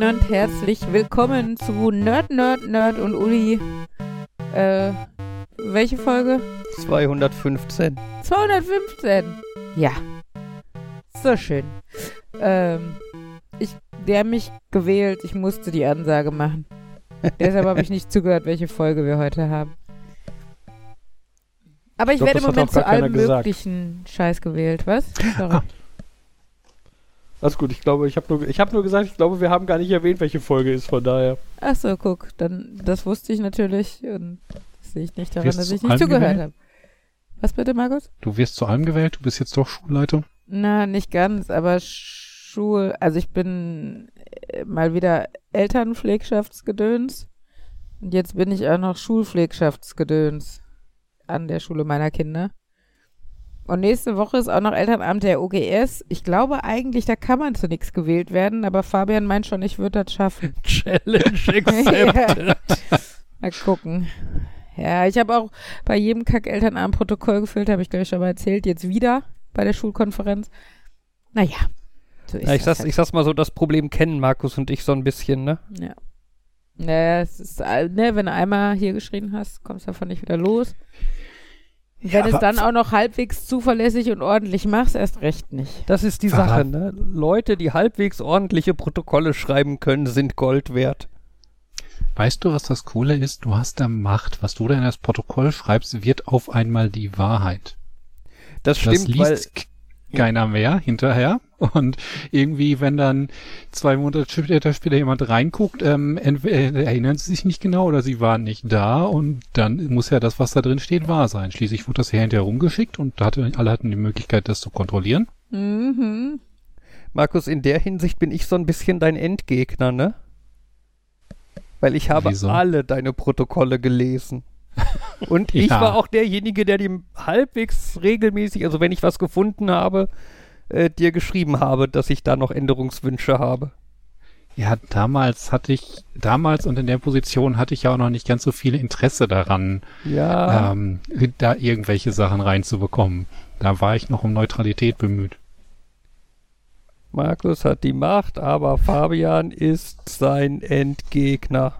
Hallöchen und herzlich willkommen zu Nerd, Nerd, Nerd und Uli. Äh, welche Folge? 215. 215. Ja. So schön. Ähm, ich, der mich gewählt, ich musste die Ansage machen. Deshalb habe ich nicht zugehört, welche Folge wir heute haben. Aber ich, Ich glaub, werde im Moment zu allem möglichen Scheiß gewählt, was? Sorry. Alles gut, ich glaube, ich habe nur, ich hab nur gesagt, ich glaube, wir haben gar nicht erwähnt, welche Folge ist, von daher. Ach so, guck, dann, das wusste ich natürlich und das sehe ich nicht daran, dass zu ich nicht zugehört habe. Was bitte, Markus? Du wirst zu allem gewählt, du bist jetzt doch Schulleiter. Na, nicht ganz, aber Schul, also ich bin äh, mal wieder Elternpflegschaftsgedöns und jetzt bin ich auch noch Schulpflegschaftsgedöns an der Schule meiner Kinder. Und nächste Woche ist auch noch Elternabend der OGS. Ich glaube eigentlich, da kann man zu nichts gewählt werden, aber Fabian meint schon, ich würde das schaffen. Challenge Ja. Mal gucken. Ja, ich habe auch bei jedem Kack-Elternabend Protokoll gefüllt, habe ich glaube ich schon mal erzählt, jetzt wieder bei der Schulkonferenz. Naja, so ist Ja, ich, das sag's, ich sag's mal so, das Problem kennen Markus und ich so ein bisschen, ne? Ja. Naja, es ist, all- ne, wenn du einmal hier geschrien hast, kommst du davon nicht wieder los. Und wenn Ja, es dann auch noch halbwegs zuverlässig und ordentlich machst, erst recht nicht. Das ist die Sache, ne? Leute, die halbwegs ordentliche Protokolle schreiben können, sind Gold wert. Weißt du, was das Coole ist? Du hast da Macht. Was du da in das Protokoll schreibst, wird auf einmal die Wahrheit. Das Das stimmt, weil liest keiner mehr hinterher. Und irgendwie, wenn dann zwei Monate später, später jemand reinguckt, ähm, entweder erinnern sie sich nicht genau oder sie waren nicht da und dann muss ja das, was da drin steht, wahr sein. Schließlich wurde das hinterher rumgeschickt und hatte, alle hatten die Möglichkeit, das zu kontrollieren. Mhm. Markus, in der Hinsicht bin ich so ein bisschen dein Endgegner, ne? Weil ich habe Wieso? alle deine Protokolle gelesen. Und ich Ja. war auch derjenige, der die halbwegs regelmäßig, also wenn ich was gefunden habe, äh, dir geschrieben habe, dass ich da noch Änderungswünsche habe. Ja, damals hatte ich, damals und in der Position hatte ich ja auch noch nicht ganz so viel Interesse daran, Ja, ähm, da irgendwelche Sachen reinzubekommen. Da war ich noch um Neutralität bemüht. Markus hat die Macht, aber Fabian ist sein Endgegner.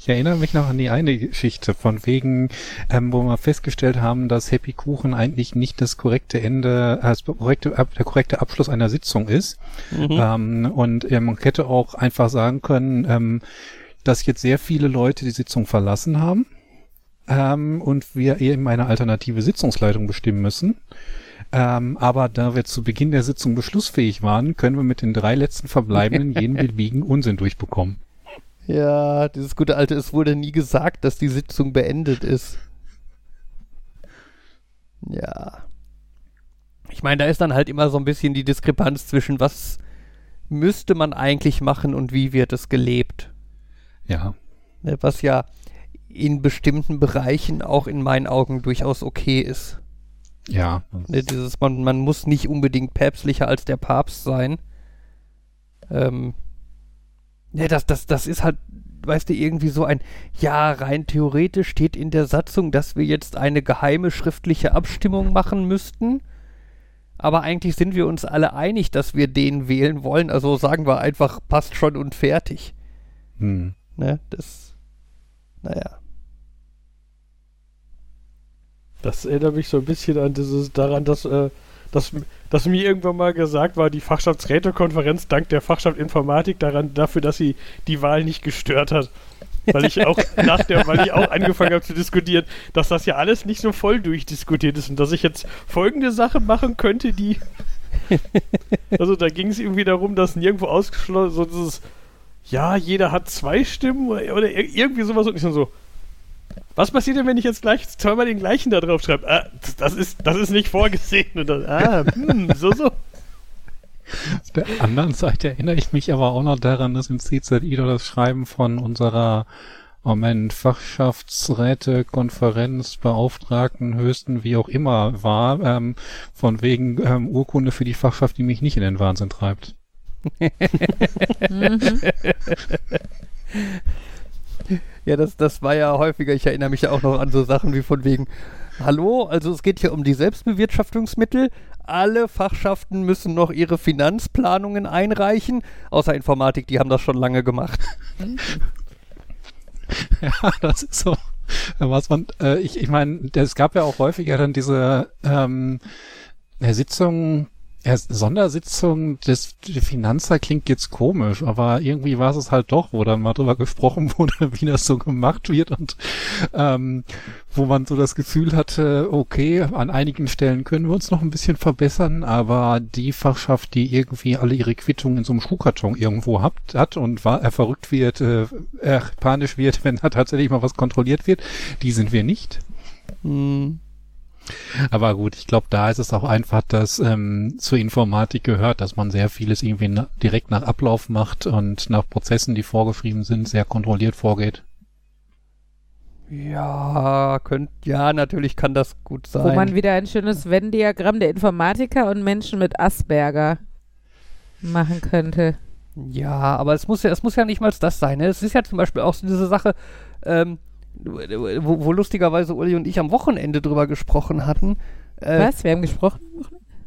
Ich erinnere mich noch an die eine Geschichte von wegen, ähm, wo wir festgestellt haben, dass Happy Kuchen eigentlich nicht das korrekte Ende, äh, das korrekte, der korrekte Abschluss einer Sitzung ist. Mhm. Ähm, und ähm, man hätte auch einfach sagen können, ähm, dass jetzt sehr viele Leute die Sitzung verlassen haben ähm, und wir eben eine alternative Sitzungsleitung bestimmen müssen. Ähm, aber da wir zu Beginn der Sitzung beschlussfähig waren, können wir mit den drei letzten Verbleibenden jeden beliebigen Unsinn durchbekommen. Ja, dieses gute alte, es wurde nie gesagt, dass die Sitzung beendet ist. Ja. Ich meine, da ist dann halt immer so ein bisschen die Diskrepanz zwischen was müsste man eigentlich machen und wie wird es gelebt. Ja, Ne, was ja in bestimmten Bereichen auch in meinen Augen durchaus okay ist. ja. Ne, dieses, man, man muss nicht unbedingt päpstlicher als der Papst sein. Ähm, ne, das, das, das ist halt, weißt du, irgendwie so ein, ja, rein theoretisch steht in der Satzung, dass wir jetzt eine geheime schriftliche Abstimmung machen müssten. Aber eigentlich sind wir uns alle einig, dass wir den wählen wollen. Also sagen wir einfach, passt schon und fertig. Hm. Ne, das, naja. Das erinnert mich so ein bisschen an dieses daran, dass, äh, dass, dass mir irgendwann mal gesagt war, die Fachschaftsrätekonferenz dank der Fachschaft Informatik daran dafür, dass sie die Wahl nicht gestört hat. Weil ich auch nach der, weil ich auch angefangen habe zu diskutieren, dass das ja alles nicht so voll durchdiskutiert ist und dass ich jetzt folgende Sache machen könnte, die. Also da ging es irgendwie darum, dass nirgendwo ausgeschlossen so dieses, ja, jeder hat zwei Stimmen oder, oder ir- irgendwie sowas und ich so. Was passiert denn, wenn ich jetzt gleich zweimal den gleichen da drauf schreibe? Ah, das- ist, das ist nicht vorgesehen. Und dann, ah, hm, so, so. Auf der anderen Seite erinnere ich mich aber auch noch daran, dass im CZI doch das Schreiben von unserer Moment, Fachschaftsräte, Konferenz, Beauftragten, Höchsten, wie auch immer war, ähm, von wegen ähm, Urkunde für die Fachschaft, die mich nicht in den Wahnsinn treibt. Mhm. Ja, das, das war ja häufiger. Ich erinnere mich ja auch noch an so Sachen wie von wegen, Hallo, also es geht hier um die Selbstbewirtschaftungsmittel. Alle Fachschaften müssen noch ihre Finanzplanungen einreichen, außer Informatik, die haben das schon lange gemacht. Ja, das ist so. Was man, äh, ich, ich meine, es gab ja auch häufiger dann diese ähm, Sitzungen, ja, Sondersitzung des Finanzer klingt jetzt komisch, aber irgendwie war es halt doch, wo dann mal drüber gesprochen wurde, wie das so gemacht wird und ähm, wo man so das Gefühl hatte, okay, an einigen Stellen können wir uns noch ein bisschen verbessern, aber die Fachschaft, die irgendwie alle ihre Quittungen in so einem Schuhkarton irgendwo hat, hat und war, er verrückt wird, äh, er panisch wird, wenn da tatsächlich mal was kontrolliert wird, die sind wir nicht. Hm. Aber gut, ich glaube, da ist es auch einfach, dass ähm, zur Informatik gehört, dass man sehr vieles irgendwie na direkt nach Ablauf macht und nach Prozessen, die vorgeschrieben sind, sehr kontrolliert vorgeht. Ja, könnt, ja, natürlich kann das gut sein. Wo man wieder ein schönes Venn-Diagramm der Informatiker und Menschen mit Asperger machen könnte. Ja, aber es muss ja, es muss ja nicht mal das sein. Ne? Es ist ja zum Beispiel auch so diese Sache, ähm, wo, wo lustigerweise Uli und ich am Wochenende drüber gesprochen hatten. Äh, Was? Wir haben gesprochen?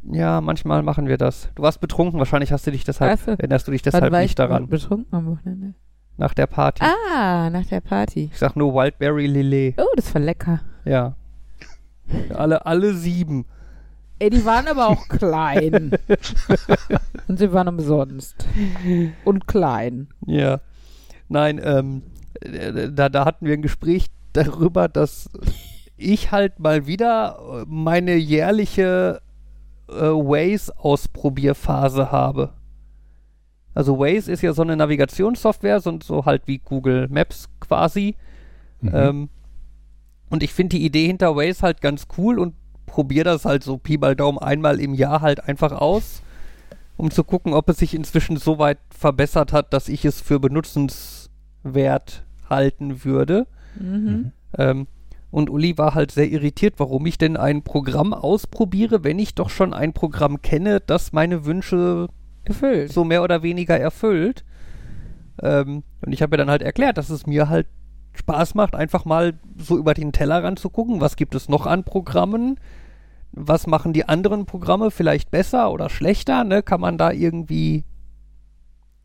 Ja, manchmal machen wir das. Du warst betrunken, wahrscheinlich hast du dich deshalb, so. erinnerst du dich deshalb war nicht ich daran. betrunken am Wochenende? Nach der Party. Ah, nach der Party. Ich sag nur Wildberry Lillet. Oh, das war lecker. Ja. Alle, alle sieben. Ey, die waren aber auch klein. Und sie waren umsonst. Und klein. Ja. Nein, ähm, äh, da, da hatten wir ein Gespräch darüber, dass ich halt mal wieder meine jährliche äh, Waze-Ausprobierphase habe. Also Waze ist ja so eine Navigationssoftware, so, so halt wie Google Maps quasi. Mhm. Ähm, und ich finde die Idee hinter Waze halt ganz cool und probiere das halt so Pi mal Daumen einmal im Jahr halt einfach aus, um zu gucken, ob es sich inzwischen so weit verbessert hat, dass ich es für benutzenswert halten würde. Mhm. Ähm, und Uli war halt sehr irritiert, warum ich denn ein Programm ausprobiere, wenn ich doch schon ein Programm kenne, das meine Wünsche Gefüllt. so mehr oder weniger erfüllt. Ähm, und ich habe mir dann halt erklärt, dass es mir halt Spaß macht, einfach mal so über den Tellerrand zu gucken, was gibt es noch an Programmen, was machen die anderen Programme vielleicht besser oder schlechter, ne? Kann man da irgendwie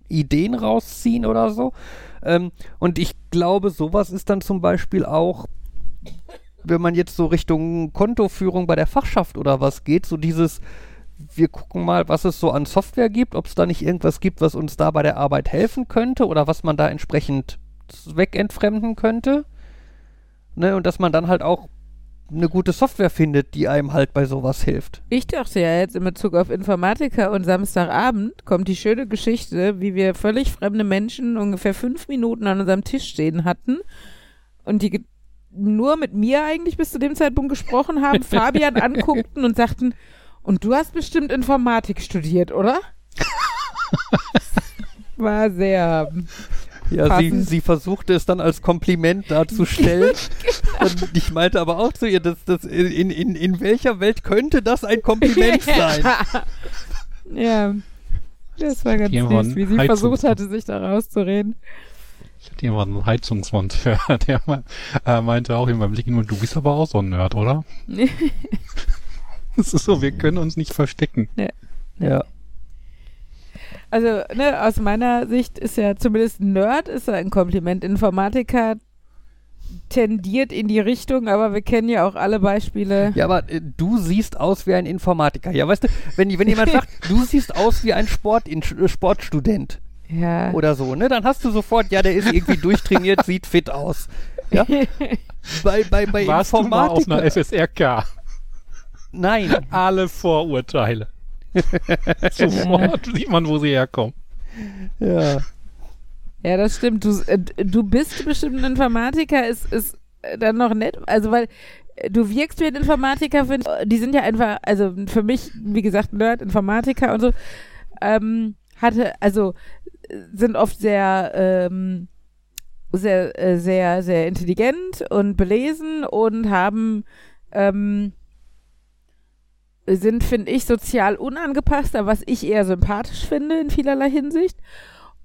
Ideen rausziehen oder so? Ähm, und ich glaube, sowas ist dann zum Beispiel auch, wenn man jetzt so Richtung Kontoführung bei der Fachschaft oder was geht, so dieses, wir gucken mal, was es so an Software gibt, ob es da nicht irgendwas gibt, was uns da bei der Arbeit helfen könnte oder was man da entsprechend wegentfremden könnte. Ne, und dass man dann halt auch eine gute Software findet, die einem halt bei sowas hilft. Ich dachte ja jetzt in Bezug auf Informatiker und Samstagabend kommt die schöne Geschichte, wie wir völlig fremde Menschen ungefähr fünf Minuten an unserem Tisch stehen hatten und die nur mit mir eigentlich bis zu dem Zeitpunkt gesprochen haben, Fabian anguckten und sagten, und du hast bestimmt Informatik studiert, oder? War sehr. Ja, sie, sie versuchte es dann als Kompliment darzustellen. und ich meinte aber auch zu ihr, dass das in, in, in welcher Welt könnte das ein Kompliment sein? ja. Das war ganz süß, wie sie Heizungs- versucht hatte, sich da rauszureden. Ich hatte jemanden einen Heizungsmonteur, der me- äh, meinte auch in meinem Blick nur, du bist aber auch so ein Nerd, oder? Es ist so, wir können uns nicht verstecken. Ja. Also, ne, aus meiner Sicht ist ja zumindest Nerd ist ja ein Kompliment. Informatiker tendiert in die Richtung, aber wir kennen ja auch alle Beispiele. Ja, aber äh, du siehst aus wie ein Informatiker. Ja, weißt du, wenn, wenn jemand sagt, du siehst aus wie ein Sport, äh, Sportstudent Ja. oder so, ne, dann hast du sofort, ja, der ist irgendwie durchtrainiert, sieht fit aus. Ja? Bei, bei, bei Warst du mal auf einer Informatiker. FSRK? Nein. Alle Vorurteile. Sofort sieht man, wo sie herkommen. Ja. Ja, das stimmt. Du, äh, du bist bestimmt ein Informatiker, ist, ist äh, dann noch nett. Also, weil äh, du wirkst wie ein Informatiker, find, die sind ja einfach, also für mich, wie gesagt, Nerd, Informatiker und so, ähm, hatte, also sind oft sehr, ähm, sehr, äh, sehr, sehr intelligent und belesen und haben, ähm, sind, finde ich, sozial unangepasster, was ich eher sympathisch finde in vielerlei Hinsicht.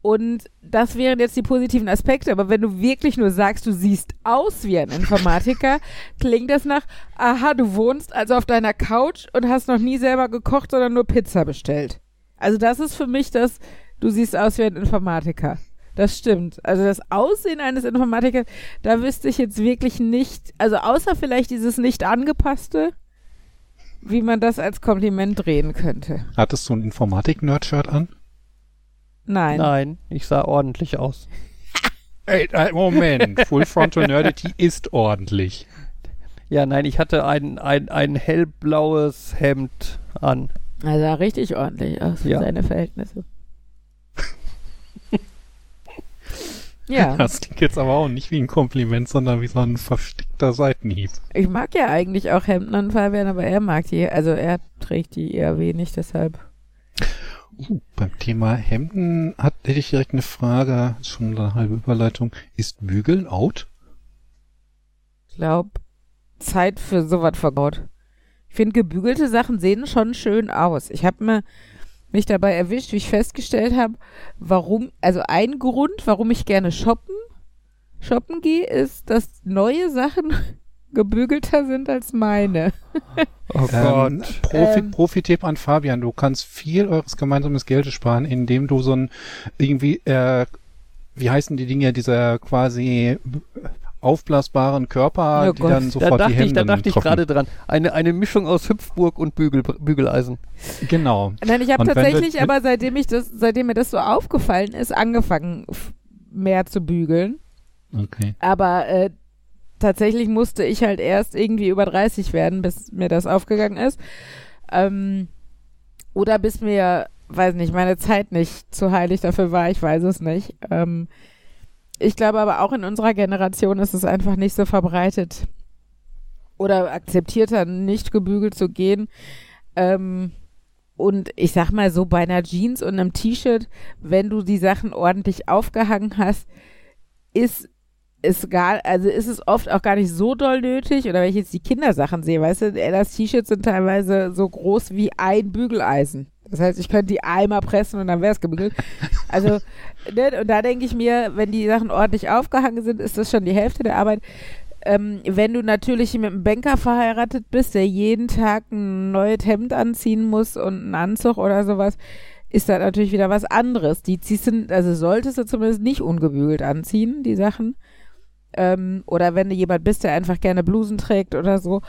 Und das wären jetzt die positiven Aspekte, aber wenn du wirklich nur sagst, du siehst aus wie ein Informatiker, klingt das nach, aha, du wohnst also auf deiner Couch und hast noch nie selber gekocht, sondern nur Pizza bestellt. Also das ist für mich das, du siehst aus wie ein Informatiker. Das stimmt. Also das Aussehen eines Informatikers, da wüsste ich jetzt wirklich nicht, also außer vielleicht dieses nicht angepasste, wie man das als Kompliment drehen könnte. Hattest du ein Informatik-Nerd-Shirt an? Nein. Nein, ich sah ordentlich aus. Ey, äh, Moment, Full Frontal Nerdity ist ordentlich. Ja, nein, ich hatte ein, ein, ein hellblaues Hemd an. Er sah richtig ordentlich aus für Ja. seine Verhältnisse. Ja, Das klingt jetzt aber auch nicht wie ein Kompliment, sondern wie so ein verstickter Seitenhieb. ich mag ja eigentlich auch Hemden an Fabian, aber er mag die, also er trägt die eher wenig, deshalb. Uh, beim Thema Hemden hat, hätte ich direkt eine Frage, schon eine halbe Überleitung. Ist Bügeln out? Ich glaube, Zeit für sowas verbaut. Ich finde, gebügelte Sachen sehen schon schön aus. Ich habe mir mich dabei erwischt, wie ich festgestellt habe, warum, also ein Grund, warum ich gerne shoppen, shoppen gehe, ist, dass neue Sachen gebügelter sind als meine. Oh Ähm, Gott. Profi, Ähm. Profi-Tipp an Fabian, du kannst viel eures gemeinsames Geld sparen, indem du so ein irgendwie, äh, wie heißen die Dinge, dieser quasi aufblasbaren Körper, Oh die Gott. dann Da sofort die dachte ich, da dachte ich gerade dran. Eine, eine Mischung aus Hüpfburg und Bügel, Bügeleisen. Genau. Nein, ich habe tatsächlich aber, seitdem ich das, seitdem mir das so aufgefallen ist, angefangen, mehr zu bügeln. Okay. Aber äh, tatsächlich musste ich halt erst irgendwie über 30 werden, bis mir das aufgegangen ist. Ähm, oder bis mir, weiß nicht, meine Zeit nicht zu heilig dafür war, ich weiß es nicht. Ähm, ich glaube aber auch in unserer Generation ist es einfach nicht so verbreitet oder akzeptierter, nicht gebügelt zu gehen. Ähm, und ich sag mal so, bei einer Jeans und einem T-Shirt, wenn du die Sachen ordentlich aufgehangen hast, ist ist gar, also ist es oft auch gar nicht so doll nötig, oder wenn ich jetzt die Kindersachen sehe, weißt du, Ellas T-Shirts sind teilweise so groß wie ein Bügeleisen. Das heißt, ich könnte die einmal pressen und dann wäre es gebügelt. Also, ne, und da denke ich mir, wenn die Sachen ordentlich aufgehangen sind, ist das schon die Hälfte der Arbeit. Ähm, wenn du natürlich mit einem Banker verheiratet bist, der jeden Tag ein neues Hemd anziehen muss und einen Anzug oder sowas, ist das natürlich wieder was anderes. Die ziehst du, also solltest du zumindest nicht ungebügelt anziehen, die Sachen. Ähm, oder wenn du jemand bist, der einfach gerne Blusen trägt oder so.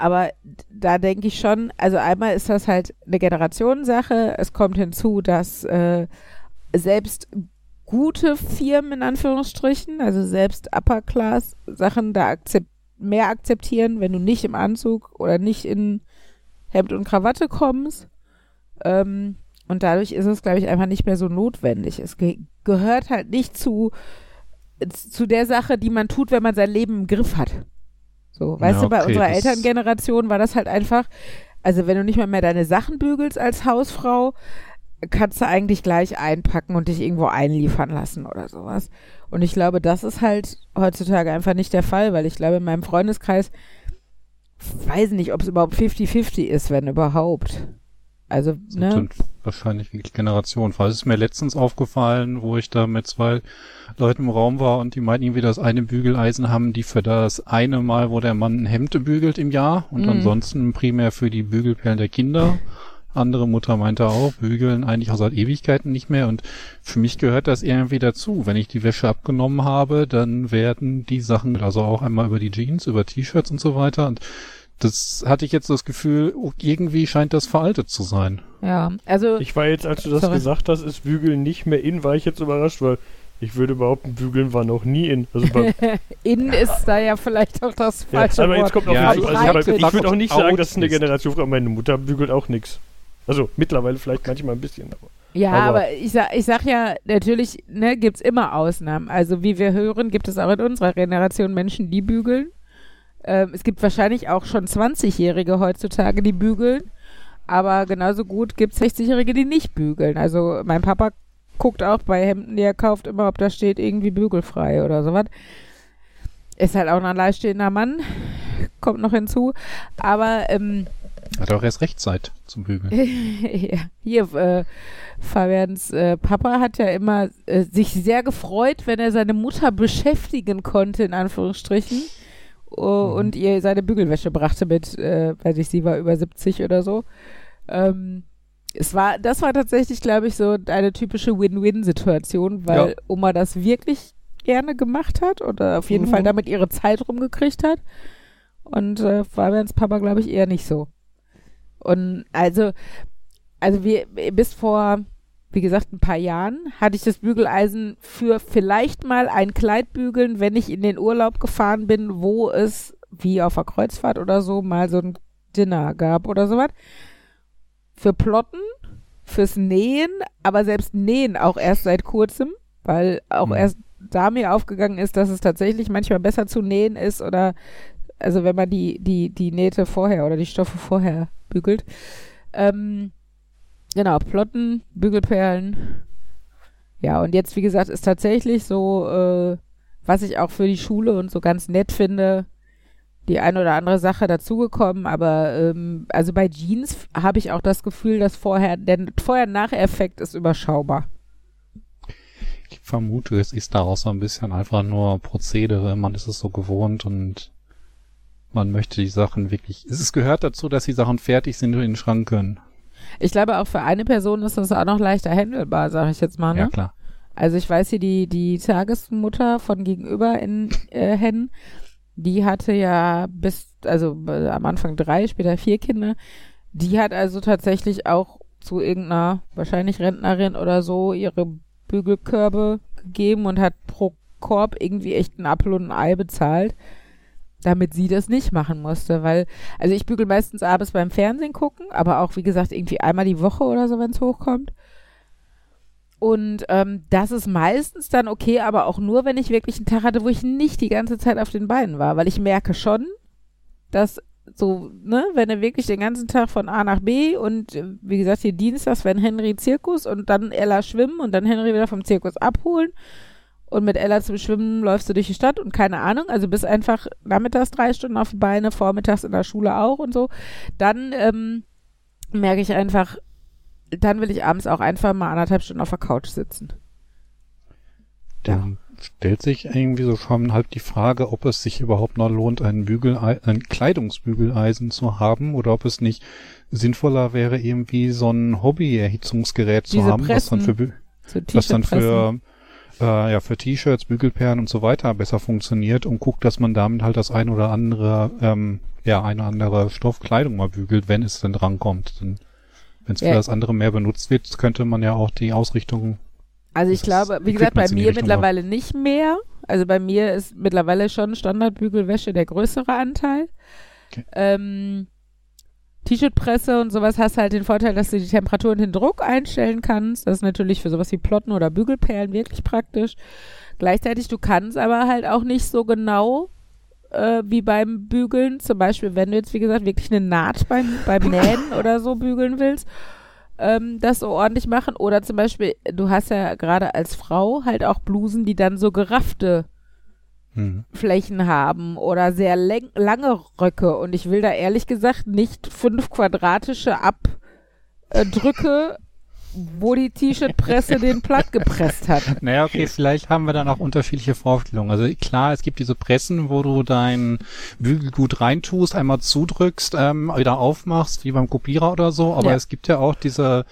Aber da denke ich schon, also einmal ist das halt eine Generationensache. Es kommt hinzu, dass äh, selbst gute Firmen in Anführungsstrichen, also selbst Upper Class Sachen da akzept mehr akzeptieren, wenn du nicht im Anzug oder nicht in Hemd und Krawatte kommst. Ähm, und dadurch ist es, glaube ich, einfach nicht mehr so notwendig. Es ge gehört halt nicht zu, zu der Sache, die man tut, wenn man sein Leben im Griff hat. So, weißt Ja, du, bei okay, unserer Elterngeneration war das halt einfach, also wenn du nicht mal mehr deine Sachen bügelst als Hausfrau, kannst du eigentlich gleich einpacken und dich irgendwo einliefern lassen oder sowas. Und ich glaube, das ist halt heutzutage einfach nicht der Fall, weil ich glaube, in meinem Freundeskreis weiß nicht, ob es überhaupt 50-50 ist, wenn überhaupt. Also, Das ne? sind wahrscheinlich wirklich Generationen. Es ist mir letztens aufgefallen, wo ich da mit zwei Leuten im Raum war und die meinten irgendwie, das eine Bügeleisen haben die für das eine Mal, wo der Mann ein Hemd bügelt im Jahr und Mhm. ansonsten primär für die Bügelperlen der Kinder. Andere Mutter meinte auch, bügeln eigentlich auch seit Ewigkeiten nicht mehr und für mich gehört das irgendwie dazu. Wenn ich die Wäsche abgenommen habe, dann werden die Sachen, also auch einmal über die Jeans, über T-Shirts und so weiter und das hatte ich jetzt das Gefühl, irgendwie scheint das veraltet zu sein. Ja, also Ich war jetzt, als du das Sorry. gesagt hast, ist Bügeln nicht mehr in, war ich jetzt überrascht, weil ich würde behaupten, Bügeln war noch nie in. Also bei, innen ist da ja vielleicht auch das ja, falsche aber jetzt Wort. kommt noch Ja, hinzu, ich also bei, gefragt, ich würde auch nicht sagen, dass es eine ist. Generation, meine Mutter bügelt auch nichts. Also mittlerweile vielleicht manchmal ein bisschen, aber Ja, Aber- aber, ich, sag, ich sag ja, natürlich ne, gibt es immer Ausnahmen. Also wie wir hören, gibt es auch in unserer Generation Menschen, die bügeln. Ähm, es gibt wahrscheinlich auch schon 20-Jährige heutzutage, die bügeln. Aber genauso gut gibt es 60-Jährige, die nicht bügeln. Also mein Papa guckt auch bei Hemden, die er kauft, immer, ob da steht irgendwie bügelfrei oder sowas. Ist halt auch ein alleinstehender Mann, kommt noch hinzu. Aber ähm, Hat auch erst recht Zeit zum Bügeln. ja, hier, äh, Fabians äh, Papa hat ja immer äh, sich sehr gefreut, wenn er seine Mutter beschäftigen konnte, in Anführungsstrichen, uh, Mhm. und ihr seine Bügelwäsche brachte mit, äh, weiß ich, sie war über 70 oder so. Ähm, es war, das war tatsächlich, glaube ich, so eine typische Win-Win-Situation, weil Ja. Oma das wirklich gerne gemacht hat oder auf jeden Mhm. Fall damit ihre Zeit rumgekriegt hat. Und äh, Fabians Papa, glaube ich, eher nicht so. Und also, also wir, bis vor, wie gesagt, ein paar Jahren hatte ich das Bügeleisen für vielleicht mal ein Kleid bügeln, wenn ich in den Urlaub gefahren bin, wo es, wie auf der Kreuzfahrt oder so, mal so ein Dinner gab oder sowas. Für Plotten, fürs Nähen, aber selbst Nähen auch erst seit kurzem, weil auch Mhm. erst da mir aufgegangen ist, dass es tatsächlich manchmal besser zu nähen ist oder also wenn man die, die, die Nähte vorher oder die Stoffe vorher bügelt. Ähm, genau, Plotten, Bügelperlen. Ja, und jetzt, wie gesagt, ist tatsächlich so, äh, was ich auch für die Schule und so ganz nett finde, die eine oder andere Sache dazugekommen, aber ähm, also bei Jeans habe ich auch das Gefühl, dass vorher, der Vorher-Nachher-Effekt ist überschaubar. Ich vermute, es ist daraus so ein bisschen einfach nur Prozedere. Man ist es so gewohnt und man möchte die Sachen wirklich. Es gehört dazu, dass die Sachen fertig sind und in den Schrank können. Ich glaube, auch für eine Person ist das auch noch leichter handelbar, sage ich jetzt mal. Ne? Ja, klar. Also ich weiß hier, die, die Tagesmutter von gegenüber in äh, Hennen, die hatte ja bis, also äh, am Anfang drei, später vier Kinder. Die hat also tatsächlich auch zu irgendeiner, wahrscheinlich Rentnerin oder so, ihre Bügelkörbe gegeben und hat pro Korb irgendwie echt einen Apfel und ein Ei bezahlt, damit sie das nicht machen musste. Weil, also ich bügel meistens abends beim Fernsehen gucken, aber auch, wie gesagt, irgendwie einmal die Woche oder so, wenn es hochkommt. Und ähm, das ist meistens dann okay, aber auch nur, wenn ich wirklich einen Tag hatte, wo ich nicht die ganze Zeit auf den Beinen war, weil ich merke schon, dass so, ne, wenn er wirklich den ganzen Tag von A nach B und äh, wie gesagt, hier Dienstags, wenn Henry Zirkus und dann Ella schwimmen und dann Henry wieder vom Zirkus abholen und mit Ella zum Schwimmen läufst du durch die Stadt und keine Ahnung, also bist einfach nachmittags drei Stunden auf die Beine, vormittags in der Schule auch und so, dann ähm, merke ich einfach, dann will ich abends auch einfach mal anderthalb Stunden auf der Couch sitzen. Dann stellt sich irgendwie so schon halb die Frage, ob es sich überhaupt noch lohnt, ein Bügelei ein Kleidungsbügeleisen zu haben oder ob es nicht sinnvoller wäre, irgendwie so ein Hobby-Erhitzungsgerät zu Diese haben, was dann für, was dann für äh, ja für T-Shirts, Bügelperlen und so weiter besser funktioniert und guckt, dass man damit halt das ein oder andere ähm, ja eine andere Stoffkleidung mal bügelt, wenn es denn drankommt. Denn wenn es Ja. für das andere mehr benutzt wird, könnte man ja auch die Ausrichtung Also ich glaube, wie gesagt, bei mir mittlerweile nicht mehr. Also bei mir ist mittlerweile schon Standardbügelwäsche der größere Anteil. Okay. Ähm, T-Shirt-Presse und sowas hast halt den Vorteil, dass du die Temperatur und den Druck einstellen kannst. Das ist natürlich für sowas wie Plotten oder Bügelperlen wirklich praktisch. Gleichzeitig, du kannst aber halt auch nicht so genau äh, wie beim Bügeln. Zum Beispiel, wenn du jetzt, wie gesagt, wirklich eine Naht beim, beim Nähen oder so bügeln willst, ähm, das so ordentlich machen. Oder zum Beispiel, du hast ja gerade als Frau halt auch Blusen, die dann so geraffte hm, Flächen haben oder sehr lange Röcke. Und ich will da ehrlich gesagt nicht fünf quadratische Abdrücke, wo die T-Shirt-Presse den platt gepresst hat. Naja, okay, vielleicht haben wir dann auch unterschiedliche Vorstellungen. Also klar, es gibt diese Pressen, wo du dein Bügelgut reintust, einmal zudrückst, ähm, wieder aufmachst, wie beim Kopierer oder so, aber Ja. es gibt ja auch diese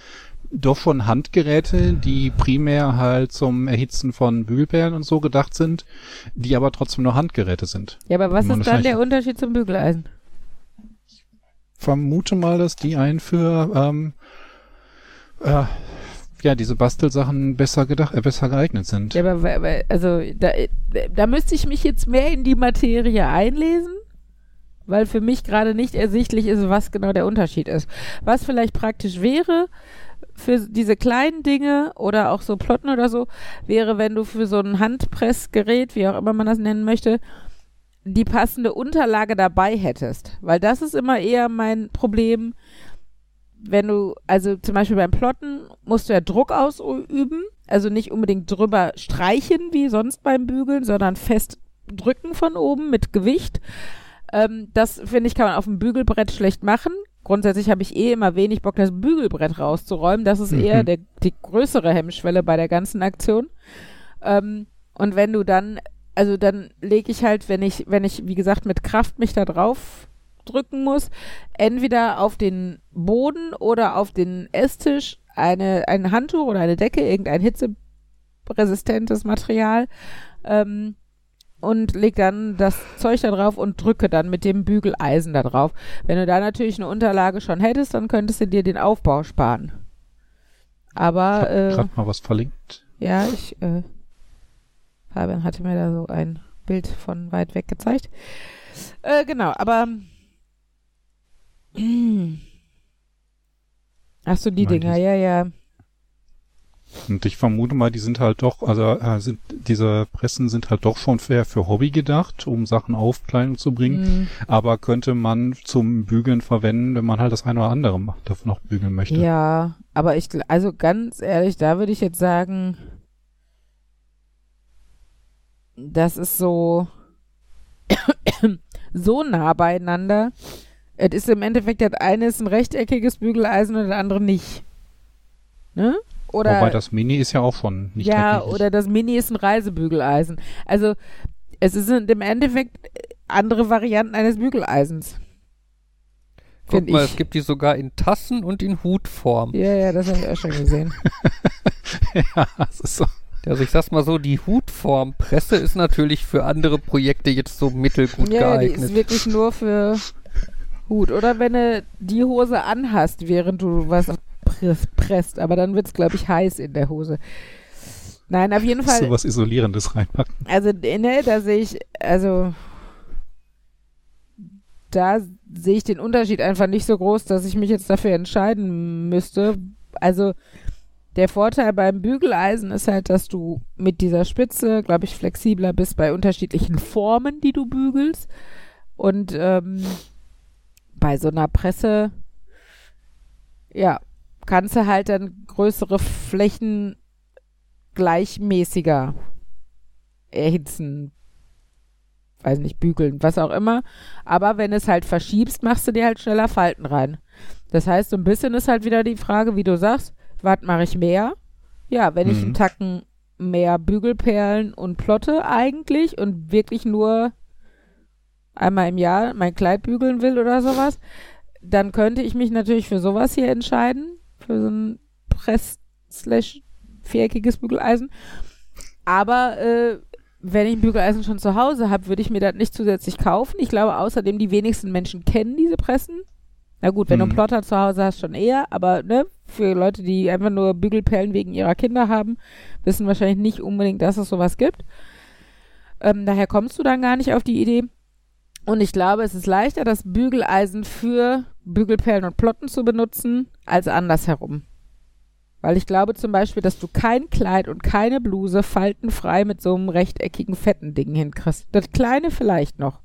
doch schon Handgeräte, die primär halt zum Erhitzen von Bügelperlen und so gedacht sind, die aber trotzdem nur Handgeräte sind. Ja, aber was ist dann der Unterschied zum Bügeleisen? Vermute mal, dass die einen für ähm, äh, ja diese Bastelsachen besser gedacht, äh, besser geeignet sind. Ja, aber also da, da müsste ich mich jetzt mehr in die Materie einlesen, weil für mich gerade nicht ersichtlich ist, was genau der Unterschied ist. Was vielleicht praktisch wäre für diese kleinen Dinge oder auch so Plotten oder so, wäre, wenn du für so ein Handpressgerät, wie auch immer man das nennen möchte, die passende Unterlage dabei hättest. Weil das ist immer eher mein Problem, wenn du, also zum Beispiel beim Plotten musst du ja Druck ausüben, also nicht unbedingt drüber streichen wie sonst beim Bügeln, sondern fest drücken von oben mit Gewicht. Ähm, das finde ich kann man auf dem Bügelbrett schlecht machen. Grundsätzlich habe ich eh immer wenig Bock, das Bügelbrett rauszuräumen. Das ist eher Mhm. der, die größere Hemmschwelle bei der ganzen Aktion. Ähm, und wenn du dann, also dann lege ich halt, wenn ich, wenn ich, wie gesagt, mit Kraft mich da drauf drücken muss, entweder auf den Boden oder auf den Esstisch eine, ein Handtuch oder eine Decke, irgendein hitzeresistentes Material ähm, und leg dann das Zeug da drauf und drücke dann mit dem Bügeleisen da drauf. Wenn du da natürlich eine Unterlage schon hättest, dann könntest du dir den Aufbau sparen. Aber Ich äh, hab grad mal was verlinkt. ja, ich, äh, Fabian hatte mir da so ein Bild von weit weg gezeigt. Äh, genau, aber Ach so, die Dinger, ja, ja. Und ich vermute mal, die sind halt doch, also äh, sind, diese Pressen sind halt doch schon für, für Hobby gedacht, um Sachen auf Kleidung zu bringen. Hm, Aber könnte man zum Bügeln verwenden, wenn man halt das eine oder andere ma- davon noch bügeln möchte. ja, aber ich, also ganz ehrlich, da würde ich jetzt sagen, das ist so, so nah beieinander. Es ist im Endeffekt, das eine ist ein rechteckiges Bügeleisen und das andere nicht. Ne? Oder, Wobei das Mini ist ja auch schon nicht ja, oder das Mini ist ein Reisebügeleisen. Also, es sind im Endeffekt andere Varianten eines Bügeleisens. Guck mal, ich. es gibt die sogar in Tassen und in Hutform. Ja, ja, das habe ich auch schon gesehen. ja, das ist so. Also ich sag's mal so, die Hutformpresse ist natürlich für andere Projekte jetzt so mittelgut ja, die geeignet. ist wirklich nur für Hut. Oder wenn du die Hose anhast, während du was presst, aber dann wird's, glaube ich, heiß in der Hose. Nein, auf jeden Fall. so was Isolierendes reinpacken. Also, ne, da sehe ich, also, da sehe ich den Unterschied einfach nicht so groß, dass ich mich jetzt dafür entscheiden müsste. Also, der Vorteil beim Bügeleisen ist halt, dass du mit dieser Spitze, glaube ich, flexibler bist bei unterschiedlichen Formen, die du bügelst. Und ähm, bei so einer Presse, ja, kannst du halt dann größere Flächen gleichmäßiger erhitzen, weiß nicht, bügeln, was auch immer. Aber wenn es halt verschiebst, machst du dir halt schneller Falten rein. Das heißt, so ein bisschen ist halt wieder die Frage, wie du sagst, was mache ich mehr? Ja, wenn ich Mhm. einen Tacken mehr Bügelperlen und plotte eigentlich und wirklich nur einmal im Jahr mein Kleid bügeln will oder sowas, dann könnte ich mich natürlich für sowas hier entscheiden, für so ein Press slash viereckiges Bügeleisen. Aber äh, wenn ich ein Bügeleisen schon zu Hause habe, würde ich mir das nicht zusätzlich kaufen. Ich glaube außerdem, die wenigsten Menschen kennen diese Pressen. Na gut, wenn du Mhm. einen Plotter zu Hause hast, schon eher, aber ne, für Leute, die einfach nur Bügelperlen wegen ihrer Kinder haben, wissen wahrscheinlich nicht unbedingt, dass es sowas gibt. Ähm, daher kommst du dann gar nicht auf die Idee. Und ich glaube, es ist leichter, das Bügeleisen für Bügelperlen und Plotten zu benutzen, als andersherum. Weil ich glaube zum Beispiel, dass du kein Kleid und keine Bluse faltenfrei mit so einem rechteckigen, fetten Ding hinkriegst. Das kleine vielleicht noch.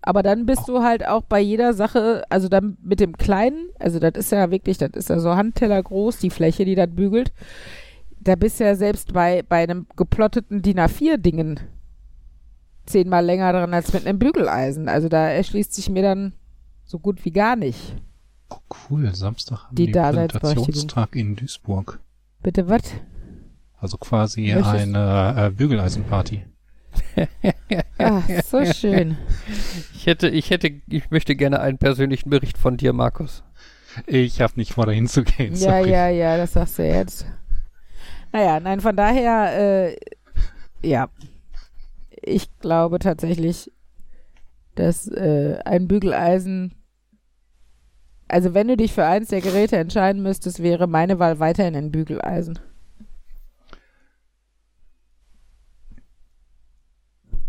Aber dann bist du halt auch bei jeder Sache, also dann mit dem kleinen, also das ist ja wirklich, das ist ja so Handteller groß, die Fläche, die das bügelt. Da bist du ja selbst bei, bei einem geplotteten DIN A4-Dingen zehnmal länger dran als mit einem Bügeleisen. Also da erschließt sich mir dann so gut wie gar nicht. Oh, cool. Samstag haben Die die. Präsentationstag in Duisburg. Bitte was? Also quasi Möchtest- eine äh, Bügeleisenparty. Ah, so schön. Ich hätte, ich hätte, ich möchte gerne einen persönlichen Bericht von dir, Markus. Ich habe nicht vor, dahin zu gehen. Ja, sorry. ja, ja, das sagst du jetzt. Naja, nein, von daher, äh, ja. Ich glaube tatsächlich, dass äh, ein Bügeleisen, also wenn du dich für eins der Geräte entscheiden müsstest, wäre meine Wahl weiterhin ein Bügeleisen.